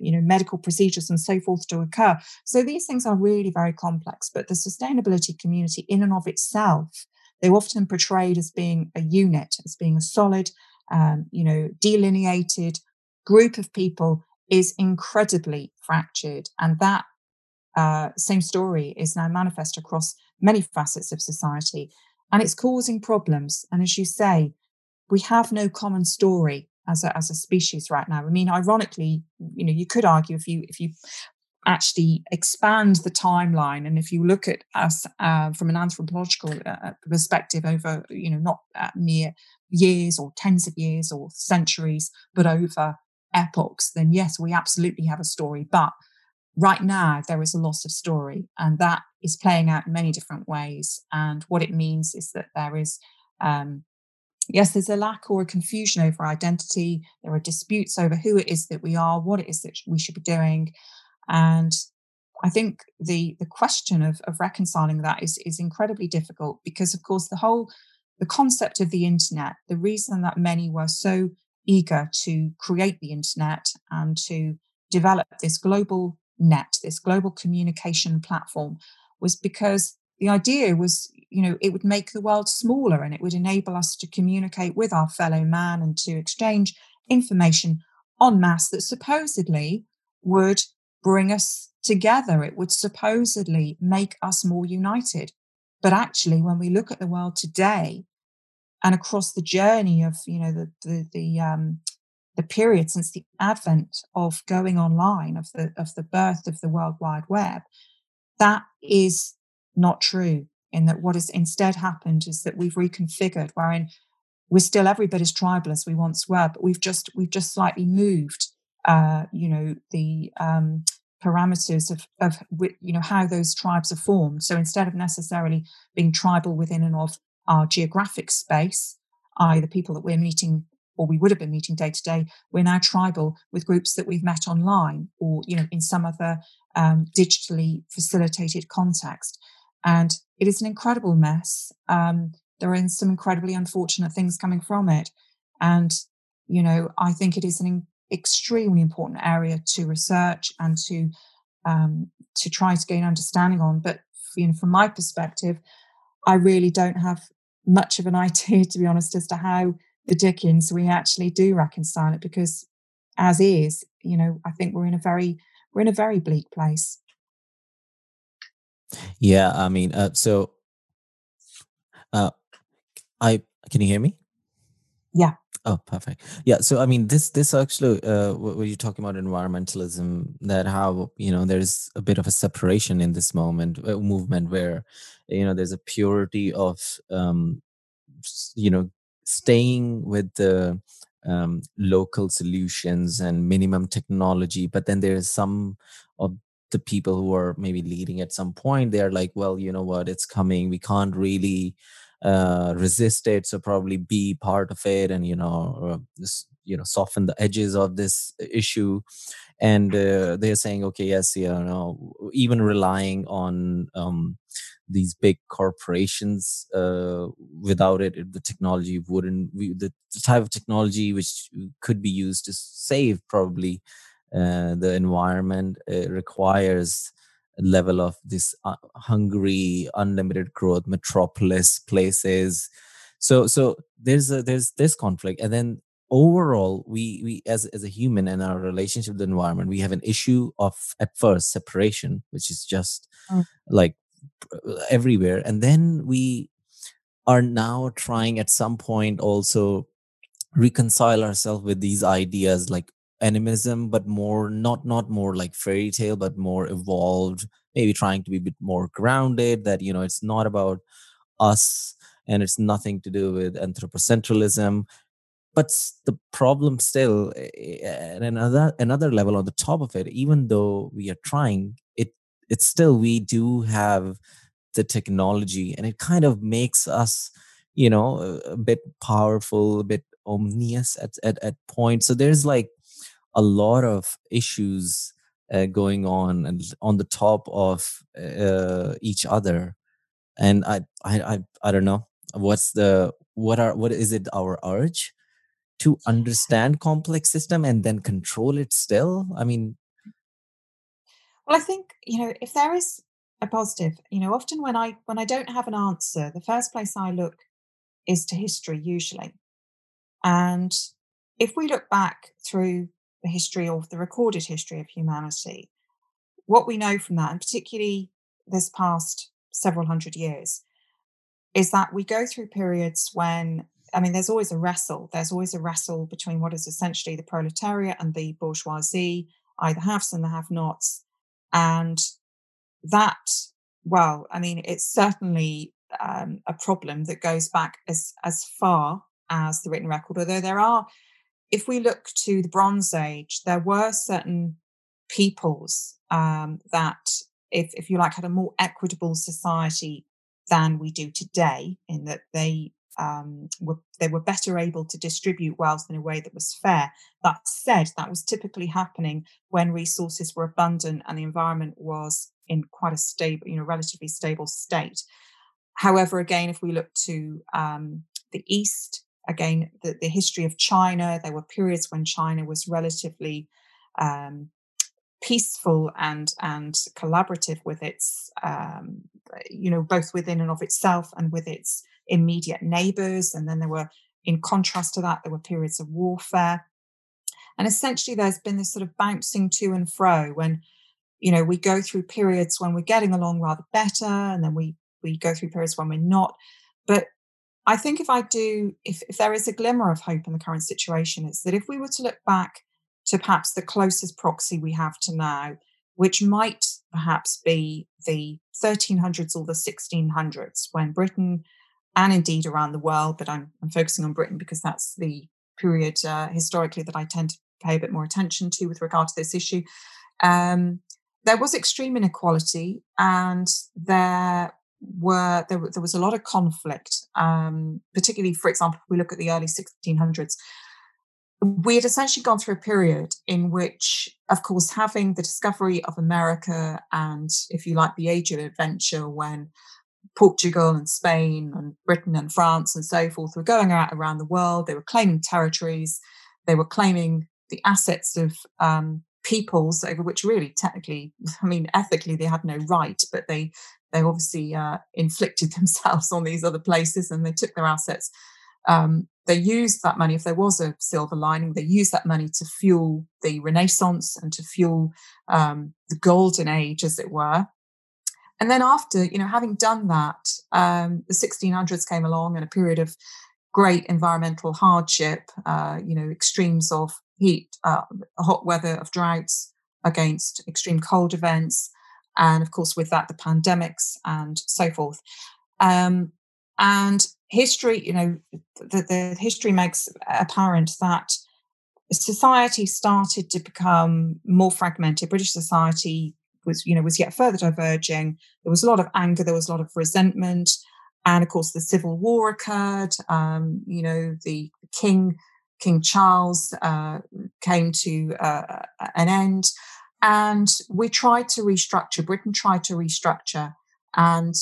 you know medical procedures and so forth to occur. So these things are really very complex but the sustainability community in and of itself they're often portrayed as being a unit, as being a solid, um, you know, delineated group of people is incredibly fractured. And that uh, same story is now manifest across many facets of society. And it's causing problems. And as you say, we have no common story as a, as a species right now. I mean, ironically, you know, you could argue if you if you actually expand the timeline and if you look at us uh, from an anthropological uh, uh, perspective over you know not uh, mere years or tens of years or centuries but over epochs then yes we absolutely have a story. But right now there is a loss of story and that is playing out in many different ways. And what it means is that there is um, yes there's a lack or a confusion over identity. There are disputes over who it is that we are what it is that we should be doing. And I think the the question of, of reconciling that is is incredibly difficult because of course the whole the concept of the internet, the reason that many were so eager to create the internet and to develop this global net, this global communication platform, was because the idea was, you know, it would make the world smaller and it would enable us to communicate with our fellow man and to exchange information en masse that supposedly would bring us together. It would supposedly make us more united. But actually, when we look at the world today and across the journey of, you know, the the the, um, the period since the advent of going online, of the of the birth of the World Wide Web, that is not true. In that, what has instead happened is that we've reconfigured, wherein we're still every bit as tribal as we once were, but we've just we've just slightly moved, uh, you know, the um, parameters of of you know how those tribes are formed. So instead of necessarily being tribal within and of our geographic space, i.e., the people that we're meeting or we would have been meeting day to day, we're now tribal with groups that we've met online or you know in some other um, digitally facilitated context. And it is an incredible mess. Um, there are some incredibly unfortunate things coming from it. And, you know, I think it is an extremely important area to research and to um, to try to gain understanding on. But you know, from my perspective, I really don't have much of an idea, to be honest, as to how the Dickens we actually do reconcile it because as is, you know, I think we're in a very we're in a very bleak place. Yeah, I mean, uh, so uh, I can you hear me? Yeah. Oh, perfect. Yeah. So, I mean, this this actually, uh, what you're talking about environmentalism, that how you know there's a bit of a separation in this moment uh, movement where, you know, there's a purity of, um, you know, staying with the um, local solutions and minimum technology, but then there's some of the people who are maybe leading at some point. They're like, well, you know what, it's coming. We can't really uh, resist it so probably be part of it and you know uh, you know soften the edges of this issue. And uh, they're saying okay yes you know even relying on um, these big corporations uh, without it the technology wouldn't the, the type of technology which could be used to save probably uh, the environment requires level of this uh, hungry unlimited growth metropolis places. So so there's a there's this conflict. And then overall we we as as a human and our relationship with the environment we have an issue of at first separation which is just mm. like everywhere. And then we are now trying at some point also reconcile ourselves with these ideas like animism but more not not more like fairy tale but more evolved maybe trying to be a bit more grounded that you know it's not about us and it's nothing to do with anthropocentrism. But the problem still eh, eh, at another another level on the top of it even though we are trying it it's still we do have the technology and it kind of makes us you know a, bit powerful a bit omnious at, at at points. So there's like a lot of issues uh, going on and on the top of uh, each other. And I, I i i don't know. What's the what are what is it our urge? To understand complex system and then control it still? I mean well i think you know if there is a positive you know often when i when i don't have an answer the first place i look is to history usually. And if we look back through the history of the recorded history of humanity. What we know from that, and particularly this past several hundred years, is that we go through periods when, I mean, there's always a wrestle. There's always a wrestle between what is essentially the proletariat and the bourgeoisie, either haves and the have nots. And that, well, I mean, it's certainly um, a problem that goes back as, as far as the written record, although there are if we look to the Bronze Age, there were certain peoples um, that, if, if you like, had a more equitable society than we do today, in that they um, were they were better able to distribute wealth in a way that was fair. That said, that was typically happening when resources were abundant and the environment was in quite a stable, you know, relatively stable state. However, again, if we look to um, the East, again, the, the history of China. There were periods when China was relatively um, peaceful and and collaborative with its, um, you know, both within and of itself and with its immediate neighbors. And then there were, in contrast to that, there were periods of warfare. And essentially, there's been this sort of bouncing to and fro when, you know, we go through periods when we're getting along rather better, and then we we go through periods when we're not. But I think if I do, if, if there is a glimmer of hope in the current situation, it's that if we were to look back to perhaps the closest proxy we have to now, which might perhaps be the 1300s or the 1600s, when Britain and indeed around the world, but I'm, I'm focusing on Britain because that's the period uh, historically that I tend to pay a bit more attention to with regard to this issue. Um, there was extreme inequality, and there were there, there was a lot of conflict, um, particularly, for example, if we look at the early 1600s. We had essentially gone through a period in which, of course, having the discovery of America and, if you like, the age of adventure, when Portugal and Spain and Britain and France and so forth were going out around the world. They were claiming territories. They were claiming the assets of um, peoples over which really technically i mean ethically they had no right but they they obviously uh, inflicted themselves on these other places and they took their assets. Um, they used that money if there was a silver lining they used that money to fuel the renaissance and to fuel um, the golden age as it were. And then after you know having done that um, the 1600s came along and a period of great environmental hardship uh, you know extremes of heat, uh, hot weather, of droughts against extreme cold events, and of course, with that, the pandemics and so forth. Um, and history, you know, the, the history makes apparent that society started to become more fragmented. British society was, you know, was yet further diverging. There was a lot of anger. There was a lot of resentment, and of course, the civil war occurred. Um, you know, the king King Charles uh, came to uh, an end. And we tried to restructure, Britain tried to restructure. And,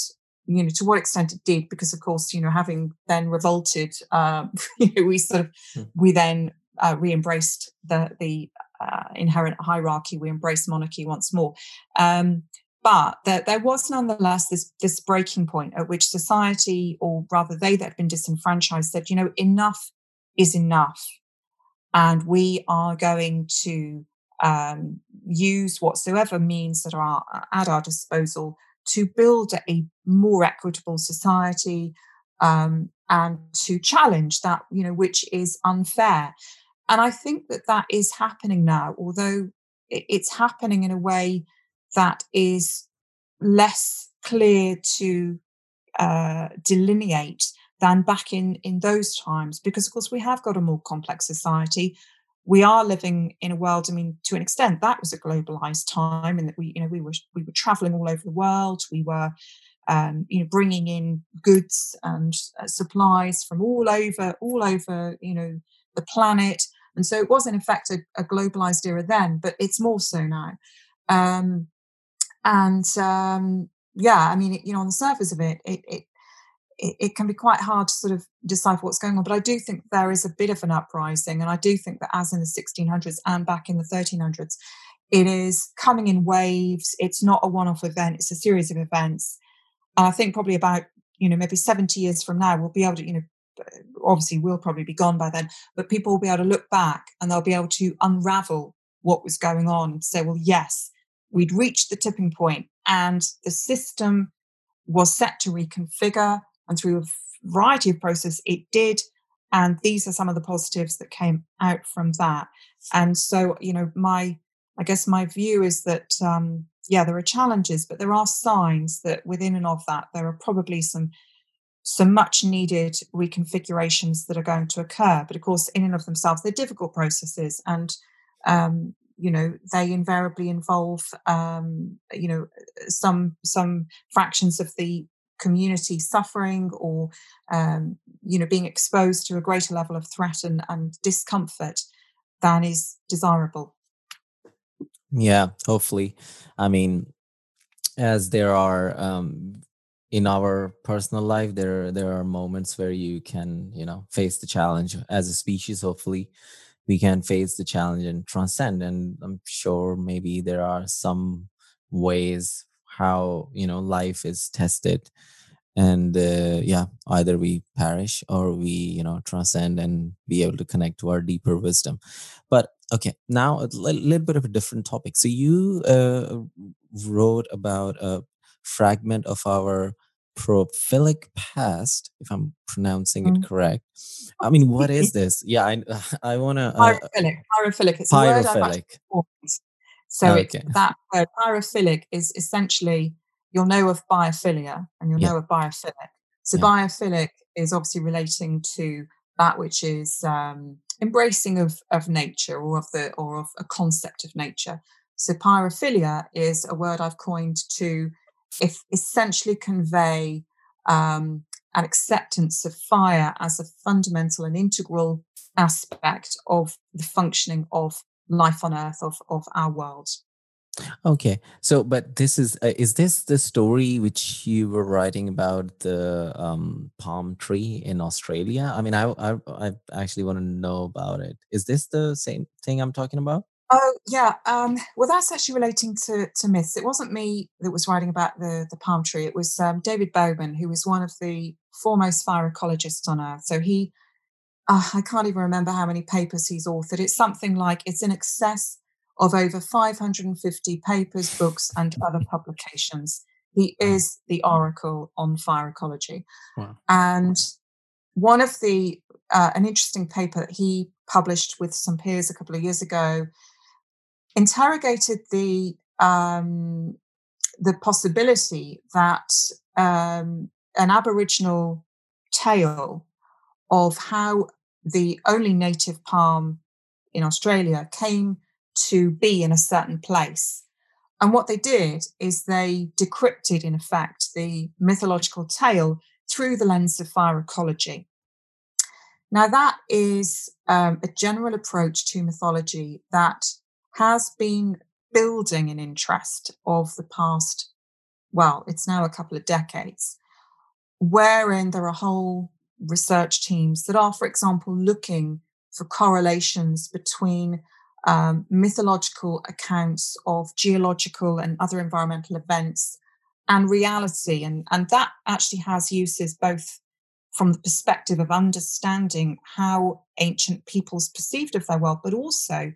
you know, to what extent it did, because of course, you know, having then revolted, uh, you know, we sort of, hmm. we then uh, re-embraced the, the uh, inherent hierarchy. We embraced monarchy once more. Um, but there, there, was nonetheless this, this breaking point at which society, or rather they that had been disenfranchised, said, you know, enough is enough. And we are going to um, use whatsoever means that are at our disposal to build a more equitable society um, and to challenge that, you know, which is unfair. And I think that that is happening now, although it's happening in a way that is less clear to uh, delineate than back in in those times because of course we have got a more complex society we are living in a world i mean to an extent that was a globalized time and that we you know we were we were traveling all over the world. We were um, you know bringing in goods and uh, supplies from all over all over you know the planet. And so it was in effect a, a globalized era then but it's more so now. Um, and um, yeah i mean it, you know on the surface of it, it, it it, it, can be quite hard to sort of decipher what's going on. But I do think there is a bit of an uprising. And I do think that, as in the 1600s and back in the 1300s, it is coming in waves. It's not a one off event, it's a series of events. And I think probably about, you know, maybe 70 years from now, we'll be able to, you know, uh, obviously we'll probably be gone by then, but people will be able to look back and they'll be able to unravel what was going on and say, well, yes, we'd reached the tipping point and the system was set to reconfigure and through a variety of process it did and these are some of the positives that came out from that. And so you know my i guess my view is that um yeah there are challenges but there are signs that within and of that there are probably some some much needed reconfigurations that are going to occur. But of course in and of themselves they're difficult processes and um you know they invariably involve um you know some some fractions of the community suffering or um, you know being exposed to a greater level of threat and, and discomfort than is desirable. Yeah hopefully. I mean as there are um, in our personal life there there are moments where you can you know face the challenge as a species hopefully. We can face the challenge and transcend and i'm sure maybe there are some ways how you know life is tested and uh, yeah either we perish or we you know transcend and be able to connect to our deeper wisdom but okay now a little bit of a different topic so you uh, wrote about a fragment of our prophilic past, if I'm pronouncing it mm. correct. I mean, what is this? Yeah, I I want to uh, pyrophilic. Pyrophilic. It's pyrophilic. So okay. it, that word pyrophilic is essentially you'll know of biophilia and you'll know of biophilic. So biophilic is obviously relating to that which is um, embracing of of nature or of the or of a concept of nature. So pyrophilia is a word I've coined to if essentially convey um, an acceptance of fire as a fundamental and integral aspect of the functioning of life on earth of, of our world okay so but this is uh, is this the story which you were writing about the um, palm tree in australia i mean I, I i actually want to know about it is this the same thing i'm talking about Oh yeah. Um, well, that's actually relating to to myths. It wasn't me that was writing about the the palm tree. It was um, David Bowman, who was one of the foremost fire ecologists on earth. So he, uh, I can't even remember how many papers he's authored. It's something like it's in excess of over 550 papers, books, and other publications. He is the oracle on fire ecology. Wow. And one of the uh, an interesting paper that he published with some peers a couple of years ago interrogated the um, the possibility that um, an Aboriginal tale of how the only native palm in Australia came to be in a certain place. And what they did is they decrypted, in effect, the mythological tale through the lens of fire ecology. Now, that is um, a general approach to mythology that has been building an interest of the past, well, it's now a couple of decades, wherein there are whole research teams that are, for example, looking for correlations between um, mythological accounts of geological and other environmental events and reality. And, and that actually has uses both from the perspective of understanding how ancient peoples perceived of their world, but also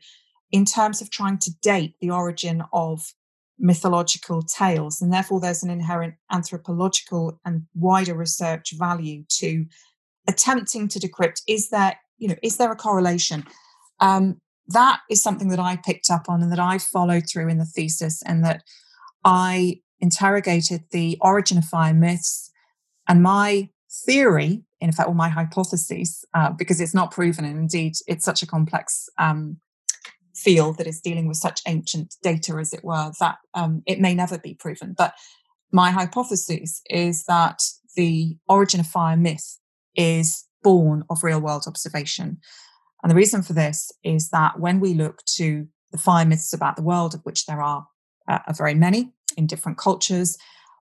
in terms of trying to date the origin of mythological tales. And therefore, there's an inherent anthropological and wider research value to attempting to decrypt is there, you know, is there a correlation? Um, that is something that I picked up on and that I followed through in the thesis, and that I interrogated the origin of fire myths and my theory, in fact, or my hypotheses, uh, because it's not proven, and indeed it's such a complex um, field that is dealing with such ancient data, as it were, that um, it may never be proven. But my hypothesis is that the origin of fire myth is born of real world observation. And the reason for this is that when we look to the fire myths about the world, of which there are, uh, very many in different cultures,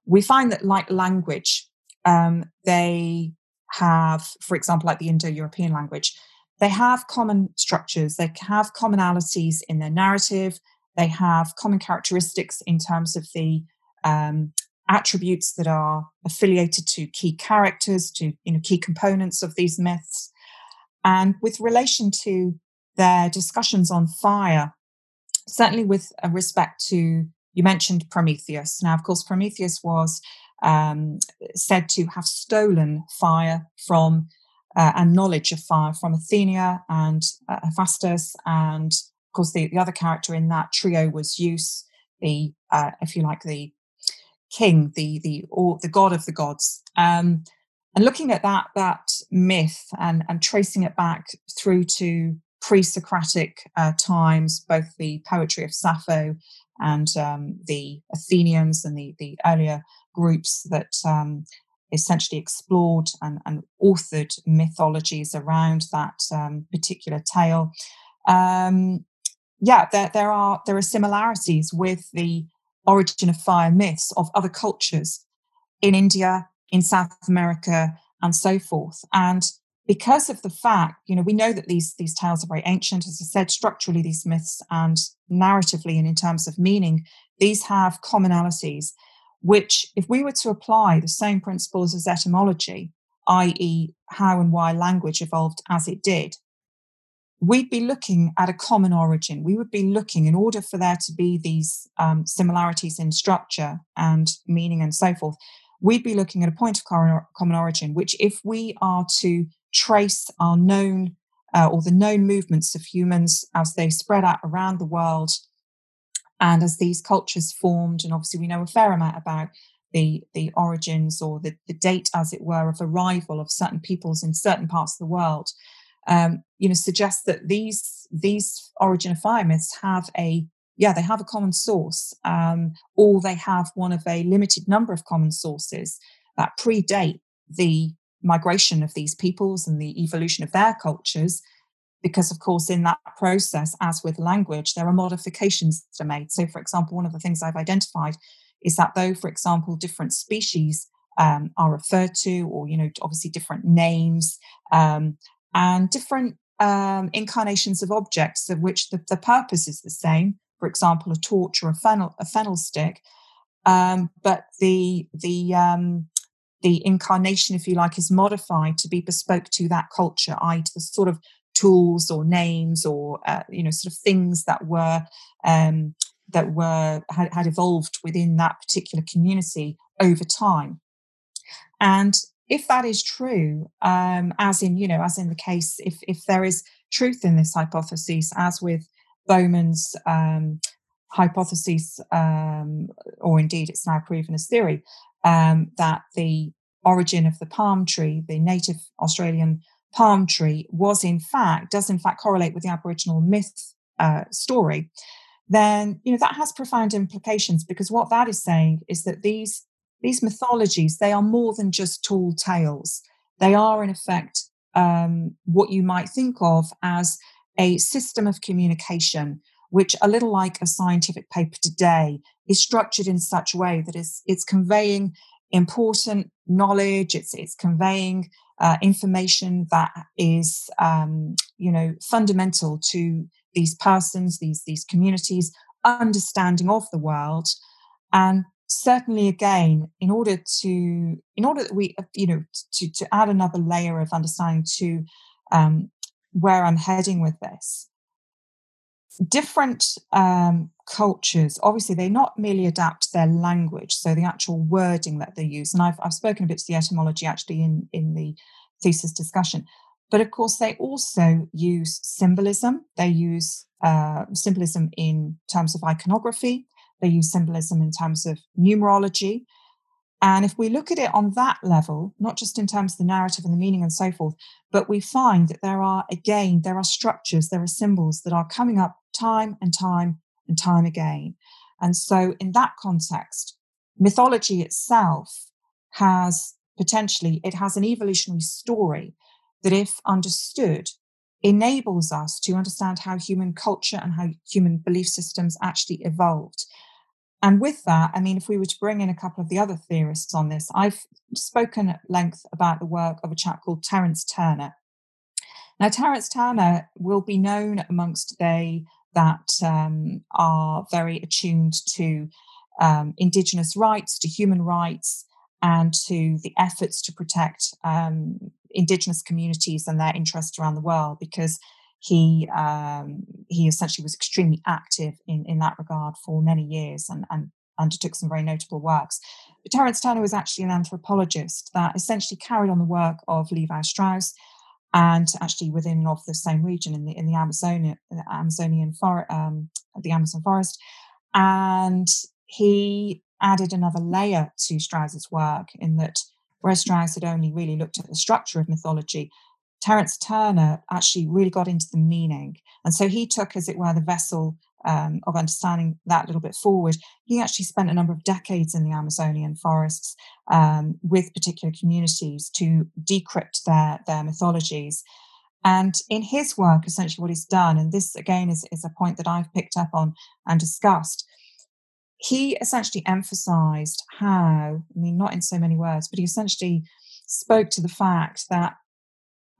we find that, like language, um, they have, for example, like the Indo European language, they have common structures, they have commonalities in their narrative, they have common characteristics in terms of the um, attributes that are affiliated to key characters, to you know, key components of these myths. And with relation to their discussions on fire, certainly with respect to, you mentioned Prometheus. Now, of course, Prometheus was um, said to have stolen fire from uh, and knowledge of fire from Athena and uh, Hephaestus. And of course, the, the other character in that trio was Zeus, the, uh, if you like, the king, the, the, or the god of the gods. Um, and looking at that, that myth and, and tracing it back through to pre-Socratic uh, times, both the poetry of Sappho and um, the Athenians and the, the earlier groups that um, essentially explored and, and authored mythologies around that um, particular tale. Um, yeah, there, there are there are similarities with the origin of fire myths of other cultures in India, in South America, and so forth. And because of the fact, you know, we know that these these tales are very ancient. As I said, structurally, these myths and narratively, and in terms of meaning, these have commonalities which, if we were to apply the same principles as etymology, i.e., how and why language evolved as it did, we'd be looking at a common origin. We would be looking, in order for there to be these um, similarities in structure and meaning and so forth, we'd be looking at a point of common origin, which, if we are to trace our known uh, or the known movements of humans as they spread out around the world and as these cultures formed, and obviously we know a fair amount about the, the origins or the, the date, as it were, of arrival of certain peoples in certain parts of the world, um, you know, suggests that these these origin of fire myths have a yeah, they have a common source, um, or they have one of a limited number of common sources that predate the migration of these peoples and the evolution of their cultures. Because, of course, in that process, as with language, there are modifications that are made. So, for example, one of the things I've identified is that though, for example, different species um, are referred to, or, you know, obviously different names um, and different um, incarnations of objects of which the, the purpose is the same, for example, a torch or a fennel, a fennel stick. Um, but the the um, the incarnation, if you like, is modified to be bespoke to that culture, i.e., to the sort of tools or names or uh, you know sort of things that were um, that were had, had evolved within that particular community over time. And if that is true, um, as in you know, as in the case, if if there is truth in this hypothesis, as with Bowman's um, hypothesis, um, or indeed it's now proven as theory, um, that the origin of the palm tree, the native Australian palm tree, was in fact, does in fact correlate with the Aboriginal myth uh, story, then you know that has profound implications because what that is saying is that these these mythologies they are more than just tall tales. They are in effect um, what you might think of as a system of communication, which, a little like a scientific paper today, is structured in such a way that it's, it's conveying important knowledge, it's, it's conveying uh, information that is, um, you know, fundamental to these persons, these, these communities, understanding of the world. And certainly again in order to in order that we you know to to add another layer of understanding to um, where I'm heading with this. Different um, cultures, obviously, they not merely adapt their language, so the actual wording that they use. And I've, I've spoken a bit to the etymology actually in, in the thesis discussion. But of course, they also use symbolism. They use uh, symbolism in terms of iconography. They use symbolism in terms of numerology. And if we look at it on that level, not just in terms of the narrative and the meaning and so forth, but we find that there are, again, there are structures, there are symbols that are coming up time and time and time again. And so, in that context, mythology itself has potentially, it has an evolutionary story that, if understood, enables us to understand how human culture and how human belief systems actually evolved. And with that, I mean, if we were to bring in a couple of the other theorists on this, I've spoken at length about the work of a chap called Terence Turner. Now, Terence Turner will be known amongst they that um, are very attuned to um, Indigenous rights, to human rights, and to the efforts to protect um, Indigenous communities and their interests around the world, because he um, he essentially was extremely active in, in that regard for many years and, and undertook some very notable works. But Terence Turner was actually an anthropologist that essentially carried on the work of Levi Strauss and actually within and of the same region in the in the Amazonia, Amazonian forest, um, the Amazon forest, and he added another layer to Strauss's work in that whereas Strauss had only really looked at the structure of mythology, Terence Turner actually really got into the meaning. And so he took, as it were, the vessel um, of understanding that a little bit forward. He actually spent a number of decades in the Amazonian forests um, with particular communities to decrypt their, their mythologies. And in his work, essentially what he's done, and this again is, is a point that I've picked up on and discussed, he essentially emphasized how, I mean, not in so many words, but he essentially spoke to the fact that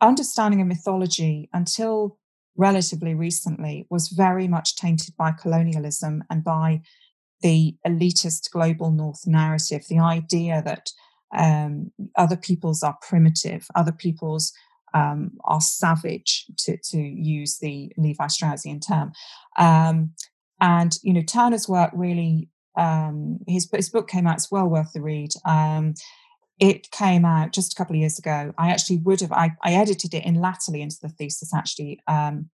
understanding of mythology until relatively recently was very much tainted by colonialism and by the elitist global north narrative, the idea that um, other peoples are primitive, other peoples um, are savage, to, to use the Levi Straussian term. Um, and, you know, Turner's work really um, his his book came out. It's well worth the read. It came out just a couple of years ago. I actually would have I, I edited it in latterly into the thesis actually um,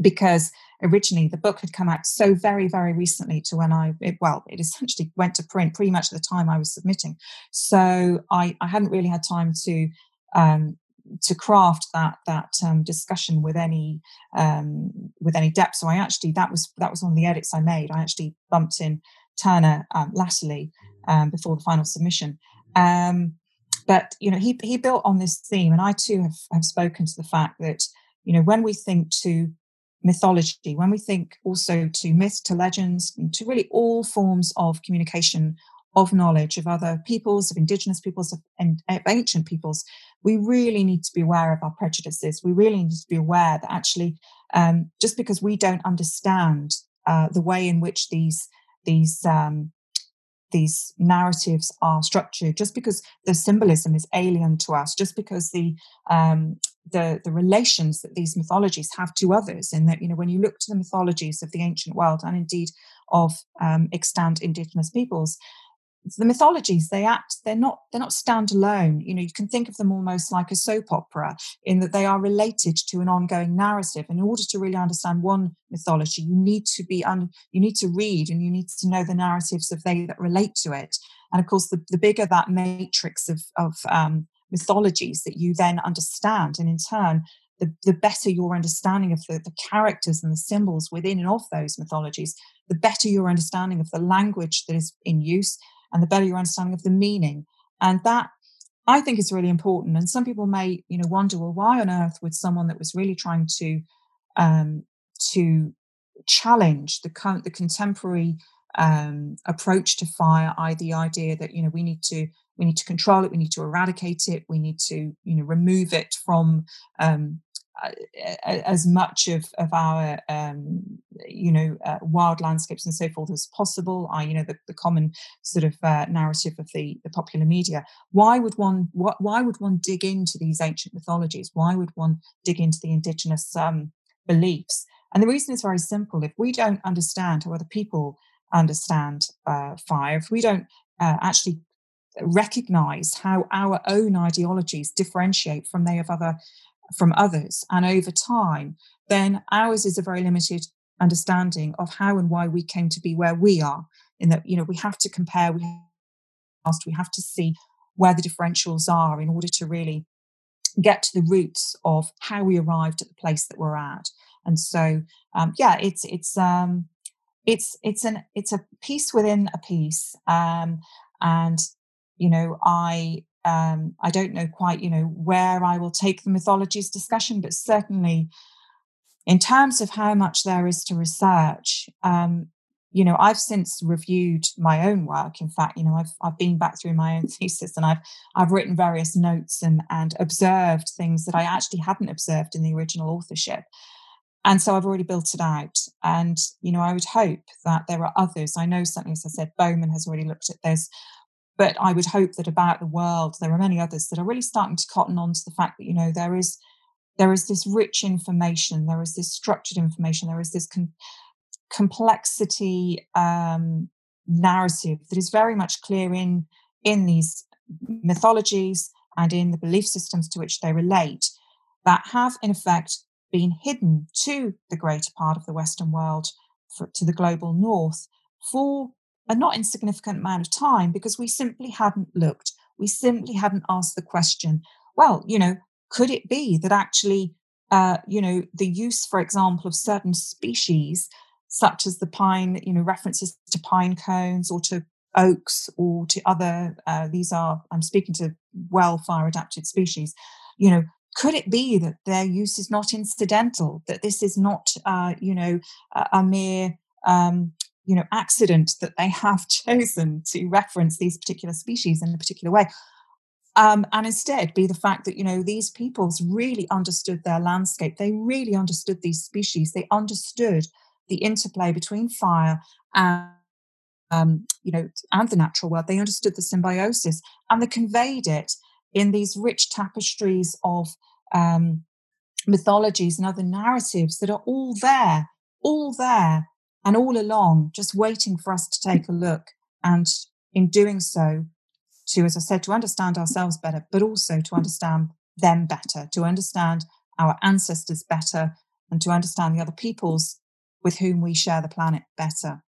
because originally the book had come out so very very recently to when I it, well it essentially went to print pretty much at the time I was submitting. So I I hadn't really had time to um, to craft that that um, discussion with any um, with any depth. So I actually that was that was one of the edits I made. I actually bumped in Turner um, latterly um, before the final submission. Um, but you know he he built on this theme, and I too have have spoken to the fact that you know when we think to mythology, when we think also to myths, to legends, to really all forms of communication of knowledge of other peoples, of indigenous peoples, of, and of ancient peoples, we really need to be aware of our prejudices. We really need to be aware that actually, um, just because we don't understand uh, the way in which these these um, these narratives are structured, just because the symbolism is alien to us, just because the um, the the relations that these mythologies have to others, in that you know when you look to the mythologies of the ancient world and indeed of um, extant indigenous peoples, the mythologies. They act they're not they're not standalone. You know you can think of them almost like a soap opera in that they are related to an ongoing narrative. In order to really understand one mythology you need to be un, you need to read and you need to know the narratives of they that relate to it. And of course the, the bigger that matrix of of um, mythologies that you then understand and in turn the, the better your understanding of the, the characters and the symbols within and of those mythologies the better your understanding of the language that is in use and the better your understanding of the meaning. And that I think is really important. And some people may, you know, wonder, well, why on earth would someone that was really trying to um, to challenge the current, the contemporary um, approach to fire, I the idea that you know we need to we need to control it, we need to eradicate it, we need to you know remove it from um, as much of of our um, you know uh, wild landscapes and so forth as possible. I you know the, the common sort of uh, narrative of the the popular media. Why would one what, why would one dig into these ancient mythologies? Why would one dig into the indigenous um, beliefs? And the reason is very simple. If we don't understand how other people understand uh, fire, if we don't uh, actually recognize how our own ideologies differentiate from they of other from others and over time, then ours is a very limited understanding of how and why we came to be where we are. In that, you know, we have to compare, we have, we have to see where the differentials are in order to really get to the roots of how we arrived at the place that we're at. And so, um, yeah, it's it's um, it's it's an it's a piece within a piece, um, and you know, I um, I don't know quite, you know, where I will take the mythologies discussion, but certainly in terms of how much there is to research, um, you know, I've since reviewed my own work. In fact, you know, I've I've been back through my own thesis and I've I've written various notes and and observed things that I actually hadn't observed in the original authorship. And so I've already built it out. And, you know, I would hope that there are others. I know something, as I said, Bowman has already looked at this. But I would hope that about the world, there are many others that are really starting to cotton on to the fact that, you know, there is there is this rich information, there is this structured information, there is this complexity um, narrative that is very much clear in in these mythologies and in the belief systems to which they relate that have in effect been hidden to the greater part of the western world for, to the global north for a not insignificant amount of time because we simply hadn't looked. We simply hadn't asked the question, well, you know, could it be that actually, uh, you know, the use, for example, of certain species, such as the pine, you know, references to pine cones or to oaks or to other, uh, these are, I'm speaking to well fire adapted species, you know, could it be that their use is not incidental, that this is not, uh, you know, a, a mere um, you know accident that they have chosen to reference these particular species in a particular way. Um, and instead be the fact that you know these peoples really understood their landscape. They really understood these species. They understood the interplay between fire and um, you know and the natural world. They understood the symbiosis and they conveyed it in these rich tapestries of um, mythologies and other narratives that are all there all there and all along just waiting for us to take a look and in doing so to as i said to understand ourselves better but also to understand them better to understand our ancestors better and to understand the other peoples with whom we share the planet better.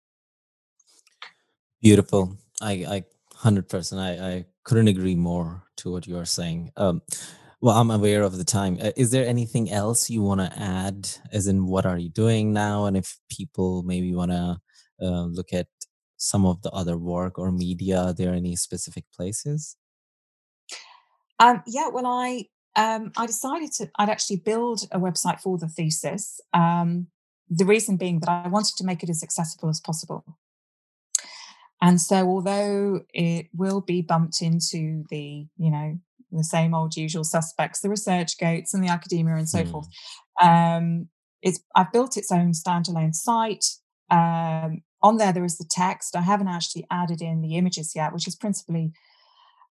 Beautiful. I i 100% i i couldn't agree more to what you are saying. Um well, I'm aware of the time. Uh, is there anything else you want to add? As in, what are you doing now? And if people maybe want to uh, look at some of the other work or media, are there any specific places? Um, yeah, well, I um, I decided to I'd actually build a website for the thesis. Um, the reason being that I wanted to make it as accessible as possible. And so, although it will be bumped into the, you know, the same old usual suspects, the research gates and the academia and so mm. forth. Um, it's I've built its own standalone site. Um, on there, there is the text. I haven't actually added in the images yet, which is principally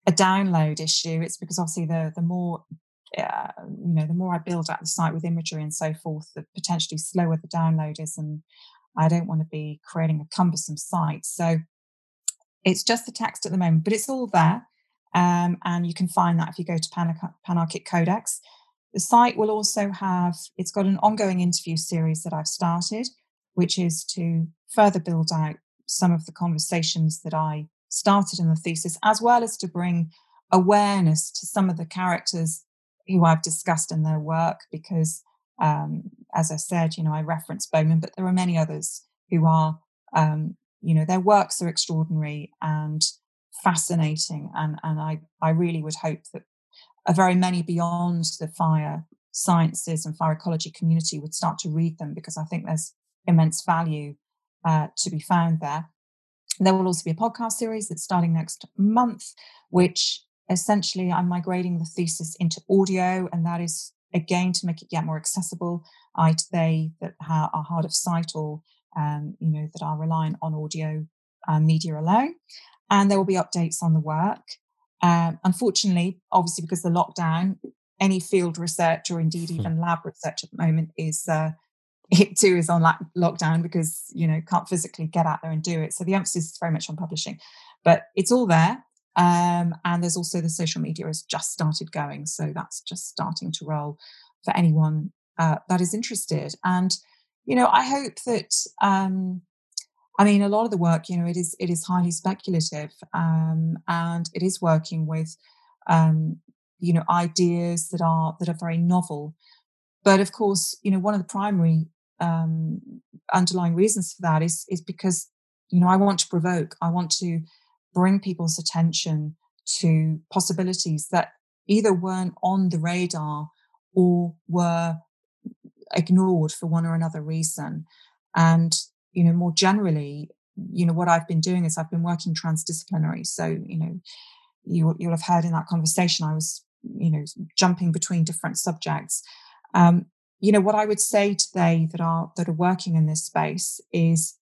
a download issue. It's because obviously the the more uh, you know, the more I build out the site with imagery and so forth, the potentially slower the download is, and I don't want to be creating a cumbersome site. So it's just the text at the moment, but it's all there. Um, and you can find that if you go to Panarchic Codex. The site will also have, it's got an ongoing interview series that I've started, which is to further build out some of the conversations that I started in the thesis, as well as to bring awareness to some of the characters who I've discussed in their work. Because, um, as I said, you know, I referenced Bowman, but there are many others who are, um, you know, their works are extraordinary and fascinating. And, and I, I really would hope that a very many beyond the fire sciences and fire ecology community would start to read them because I think there's immense value uh, to be found there. There will also be a podcast series that's starting next month, which essentially I'm migrating the thesis into audio, and that is again to make it yet more accessible. I they that are hard of sight or um, you know that are reliant on audio uh, media alone and there will be updates on the work. Um, unfortunately, obviously, because the lockdown, any field research or indeed hmm. even lab research at the moment is uh, it too is on lockdown because you know can't physically get out there and do it. So the emphasis is very much on publishing, but it's all there. Um, and there's also the social media has just started going, so that's just starting to roll for anyone uh, that is interested. And you know, I hope that um, I mean, a lot of the work, you know, it is it is highly speculative, um, and it is working with, um, you know, ideas that are that are very novel. But of course, you know, one of the primary um, underlying reasons for that is is because you know I want to provoke, I want to bring people's attention to possibilities that either weren't on the radar or were ignored for one or another reason. And you know, more generally, you know, what I've been doing is I've been working transdisciplinary. So, you know, you, you'll have heard in that conversation, I was, you know, jumping between different subjects. Um, you know, what I would say today that are that are working in this space is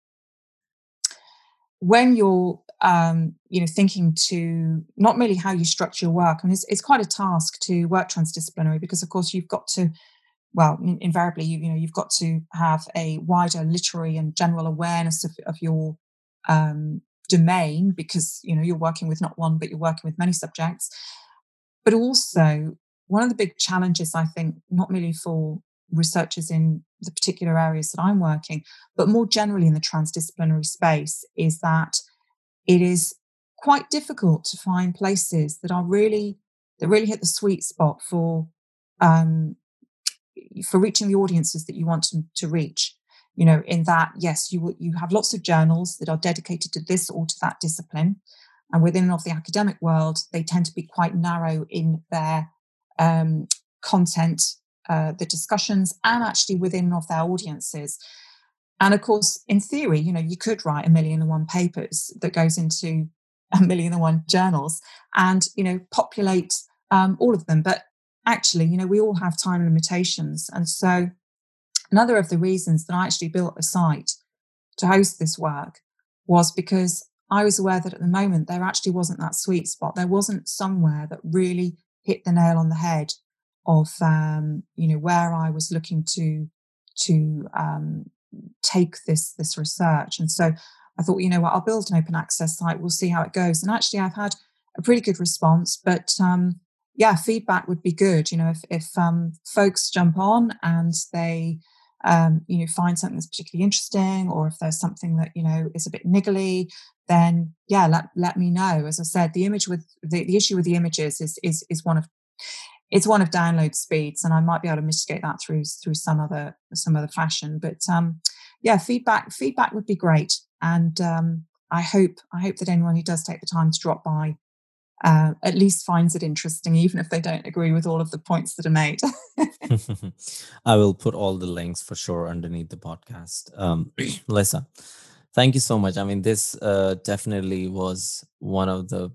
when you're um, you know thinking to not merely how you structure your work and it's, it's quite a task to work transdisciplinary because of course you've got to well, invariably, you, you know, you've got to have a wider literary and general awareness of, of your um, domain because you know you're working with not one, but you're working with many subjects. But also, one of the big challenges, I think, not merely for researchers in the particular areas that I'm working, but more generally in the transdisciplinary space, is that it is quite difficult to find places that are really that really hit the sweet spot for um, for reaching the audiences that you want to, to reach. You know in that yes you you have lots of journals that are dedicated to this or to that discipline. And within of the academic world they tend to be quite narrow in their um, content uh, the discussions and actually within of their audiences. And of course in theory you know you could write a million and one papers that goes into a million and one journals and you know populate um, all of them. But actually, you know, we all have time limitations. And so, another of the reasons that I actually built a site to host this work was because I was aware that at the moment there actually wasn't that sweet spot. There wasn't somewhere that really hit the nail on the head of, um, you know, where I was looking to to um, take this this research. And so I thought, you know what, I'll build an open access site. We'll see how it goes. And actually, I've had a pretty good response. But um, yeah, feedback would be good. You know, if if um, folks jump on and they um, you know find something that's particularly interesting, or if there's something that you know is a bit niggly, then yeah, let let me know. As I said, the image with the, the issue with the images is is is one of it's one of download speeds, and I might be able to mitigate that through through some other some other fashion. But um, yeah, feedback feedback would be great, and um, I hope I hope that anyone who does take the time to drop by uh, at least finds it interesting, even if they don't agree with all of the points that are made. I will put all the links for sure underneath the podcast. Um, Lisa, thank you so much. I mean, this uh, definitely was one of the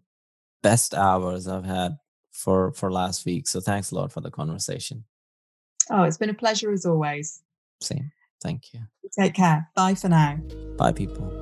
best hours I've had for for last week. So thanks a lot for the conversation. Oh, it's been a pleasure as always. Same. Thank you. Take care. Bye for now. Bye, people.